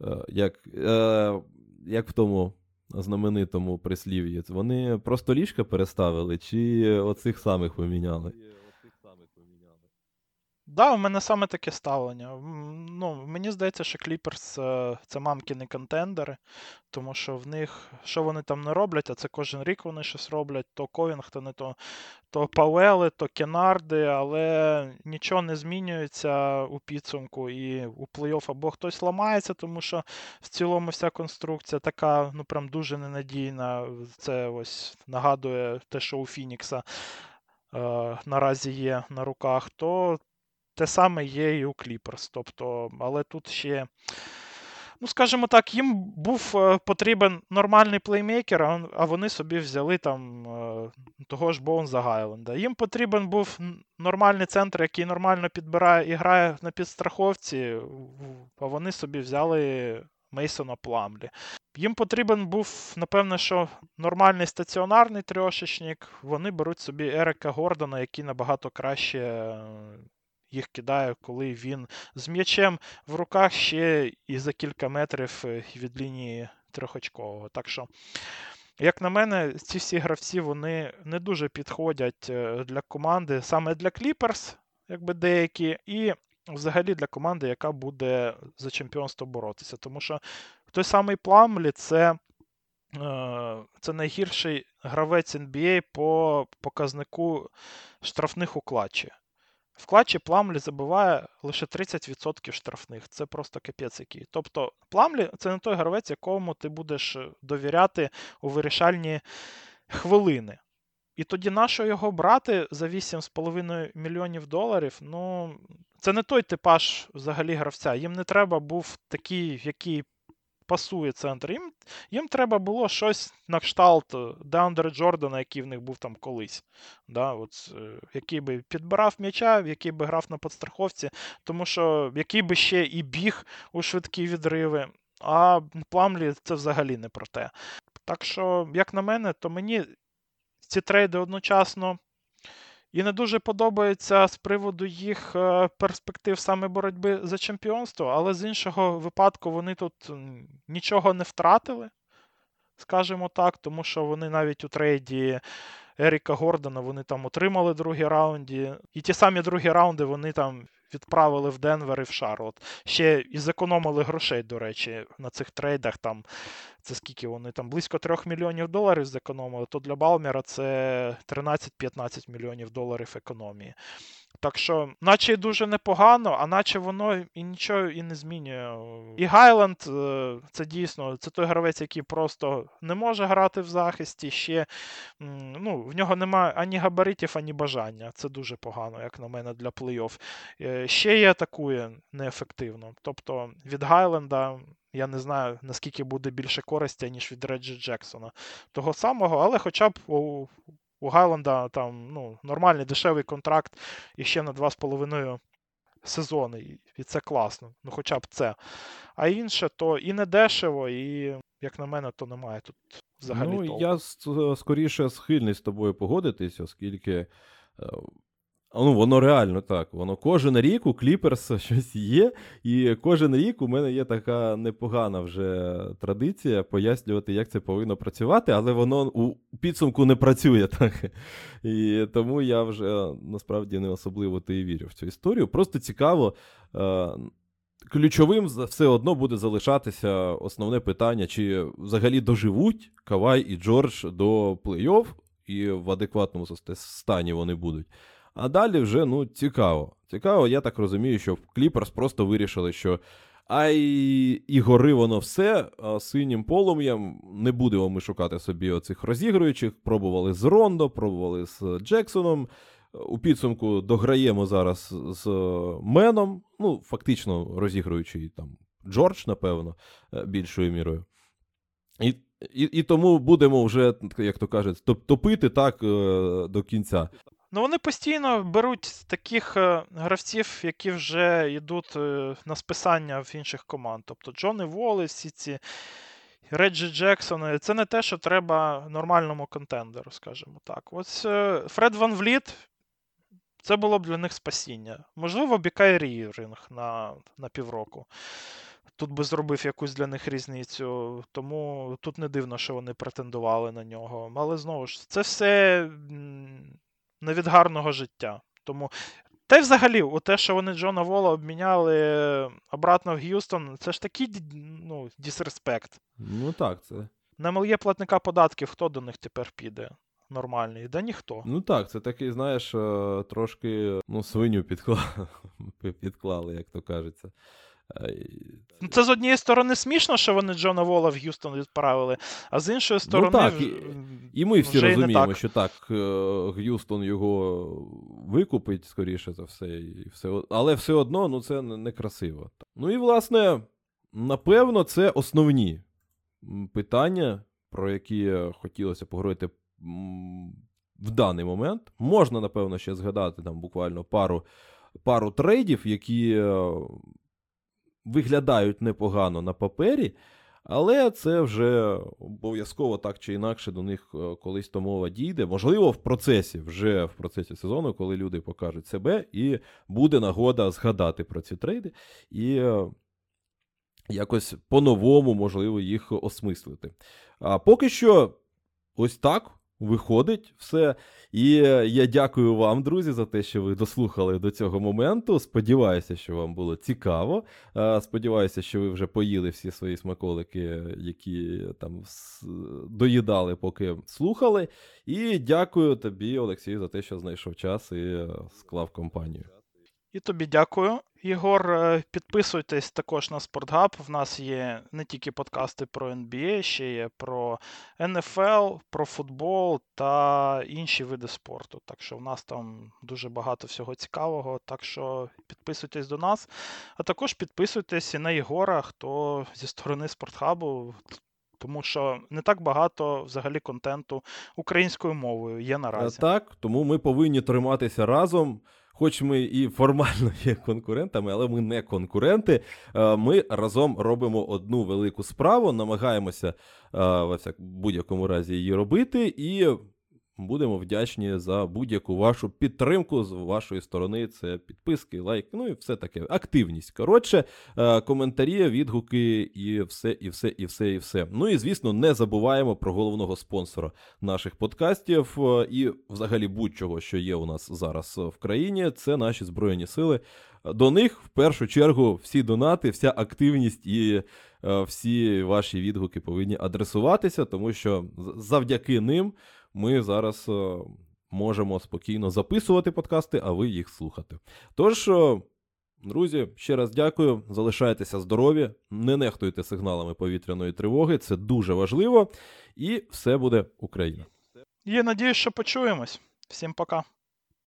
е, як, е, як в тому знаменитому прислів'ї, вони просто ліжка переставили, чи оцих самих поміняли? Да, у мене саме таке ставлення. Ну, мені здається, що Кліперс це мамкіни контендери, тому що в них, що вони там не роблять, а це кожен рік вони щось роблять, то Ковінгтони, то, то Пауели, то Кенарди, але нічого не змінюється у підсумку, і у плей-офф або хтось ламається, тому що в цілому вся конструкція така, ну прям дуже ненадійна. Це ось нагадує те, що у Фінікса. е, Наразі є на руках, то те саме є і у Кліперс. Тобто, але тут ще, ну скажімо так, їм був е, потрібен нормальний плеймейкер, а, вони собі взяли там е, того ж Боунза Гайленда. Їм потрібен був нормальний центр, який нормально підбирає і грає на підстраховці, а вони собі взяли Мейсона Пламлі. Їм потрібен був, напевно, що нормальний стаціонарний трьошечник. Вони беруть собі Ерика Гордона, який набагато краще е, їх кидає, коли він з м'ячем в руках ще і за кілька метрів е, від лінії трьохочкового. Так що, як на мене, ці всі гравці вони не дуже підходять е, для команди, саме для Кліперс, якби деякі, і взагалі для команди, яка буде за чемпіонство боротися. Тому що той самий Пламлі це. е, Це найгірший гравець NBA по показнику штрафних у клатчі. В клатчі Пламлі забиває лише 30% штрафних. Це просто капець який. Тобто, Пламлі це не той гравець, якому ти будеш довіряти у вирішальні хвилини. І тоді нащо його брати за 8,5 мільйонів доларів? Ну, це не той типаж взагалі гравця. Їм не треба був такий, який пасує центр. Їм, їм треба було щось на кшталт Деандре Джордана, який в них був там колись. Да, от, е, який би підбирав м'яча, який би грав на подстраховці, тому що який би ще і біг у швидкі відриви. А Пламлі це взагалі не про те. Так що, як на мене, то мені ці трейди одночасно і не дуже подобається з приводу їх е, перспектив саме боротьби за чемпіонство, але з іншого випадку вони тут нічого не втратили, скажімо так, тому що вони навіть у трейді Еріка Гордона вони там отримали другі раунді. І ті самі другі раунди вони там відправили в Денвер і в Шарлот. Ще і зекономили грошей, до речі, на цих трейдах. Там це скільки вони там близько 3 мільйонів доларів зекономили, то для Балмера це 13-15 мільйонів доларів економії. Так що, наче дуже непогано, а наче воно і нічого і не змінює. І Гайленд е, це дійсно це той гравець, який просто не може грати в захисті. Ще ну, в нього немає ані габаритів, ані бажання. Це дуже погано, як на мене, для плей-офф. Е, ще й атакує неефективно. Тобто від Гайленда. Я не знаю, наскільки буде більше користі, ніж від Реджі Джексона. Того самого, але хоча б у, Гайланда там ну, нормальний дешевий контракт і ще на 2,5 сезони. І це класно. Ну, хоча б це. А інше, то і не дешево, і, як на мене, то немає тут взагалі. Ну, толку. я скоріше схильний з тобою погодитись, оскільки. Е, Ну, воно реально так. Воно кожен рік у Кліперс щось є, і кожен рік у мене є така непогана вже традиція пояснювати, як це повинно працювати, але воно у підсумку не працює так. І тому я вже насправді не особливо-то і вірю в цю історію. Просто цікаво. Е, ключовим все одно буде залишатися основне питання: чи взагалі доживуть Кавай і Джордж до плей-офф, і в адекватному стані вони будуть. А далі вже ну, цікаво. Цікаво, я так розумію, що в Кліперс просто вирішили, що ай і гори воно все, синім полум'ям не будемо ми шукати собі оцих розігруючих. Пробували з Рондо, пробували з Джексоном. У підсумку дограємо зараз з Меном. Ну, фактично розігруючий там Джордж, напевно, е, більшою мірою. І і, і тому будемо вже, як то кажуть, топити так е, до кінця. Ну, вони постійно беруть таких е, гравців, які вже йдуть е, на списання в інших команд. Тобто Джони Воли, всі ці Реджі Джексон. Це не те, що треба нормальному контендеру, скажімо так. Ось е, Фред Ван Вліт. Це було б для них спасіння. Можливо, Бікай Ріринг на на півроку. Тут би зробив якусь для них різницю, тому тут не дивно, що вони претендували на нього. Але знову ж, це все не від гарного життя. Тому. Та й взагалі, у те, що вони Джона Вола обміняли обратно в Г'юстон, це ж такий ну, дисреспект. Ну так, це. На МЛЄ платника податків, хто до них тепер піде? Нормальний, да ніхто. Ну так, це такий, знаєш, е, трошки ну, свиню підклали, підклали, як то кажеться. Ну, Це з однієї сторони смішно, що вони Джона Вола в Г'юстон відправили, а з іншої ну сторони. Ну, так, І, і ми всі розуміємо, так. що так, е, Г'юстон його викупить, скоріше за все, і все. але все одно ну, це некрасиво. Ну і, власне, напевно, це основні питання, про які хотілося поговорити в даний момент. Можна, напевно, ще згадати там буквально пару. Пару трейдів, які е, виглядають непогано на папері, але це вже обов'язково так чи інакше до них е, колись то мова дійде. Можливо, в процесі, вже в процесі сезону, коли люди покажуть себе, і буде нагода згадати про ці трейди і е, якось по-новому, можливо, їх осмислити. А поки що, ось так. Виходить все. І я дякую вам, друзі, за те, що ви дослухали до цього моменту. Сподіваюся, що вам було цікаво. Сподіваюся, що ви вже поїли всі свої смаколики, які там доїдали, поки слухали. І дякую тобі, Олексій, за те, що знайшов час і склав компанію. І тобі дякую. Єгор, е, підписуйтесь також на Спортгаб. В нас є не тільки подкасти про NBA, ще є про NFL, про футбол та інші види спорту. Так що в нас там дуже багато всього цікавого. Так що підписуйтесь до нас, а також підписуйтесь і на Єгора, хто зі сторони Спортхабу. Тому що не так багато взагалі контенту українською мовою є наразі. Так, тому ми повинні триматися разом. Хоч ми і формально є конкурентами, але ми не конкуренти. Е, ми разом робимо одну велику справу, намагаємося е, в будь-якому разі її робити, і будемо вдячні за будь-яку вашу підтримку з вашої сторони. Це підписки, лайк, ну і все таке. Активність. Коротше, е, коментарі, відгуки і все, і все, і все, і все. Ну і звісно, не забуваємо про головного спонсора наших подкастів е, і взагалі будь-чого, що є у нас зараз в країні. Це наші збройні сили. До них в першу чергу всі донати, вся активність і е, всі ваші відгуки повинні адресуватися, тому що завдяки ним ми зараз е, можемо спокійно записувати подкасти, а ви їх слухати. Тож, е, друзі, ще раз дякую. Залишайтеся здорові, не нехтуйте сигналами повітряної тривоги, це дуже важливо. І все буде Україна. Є надію, що почуємось. Всім пока.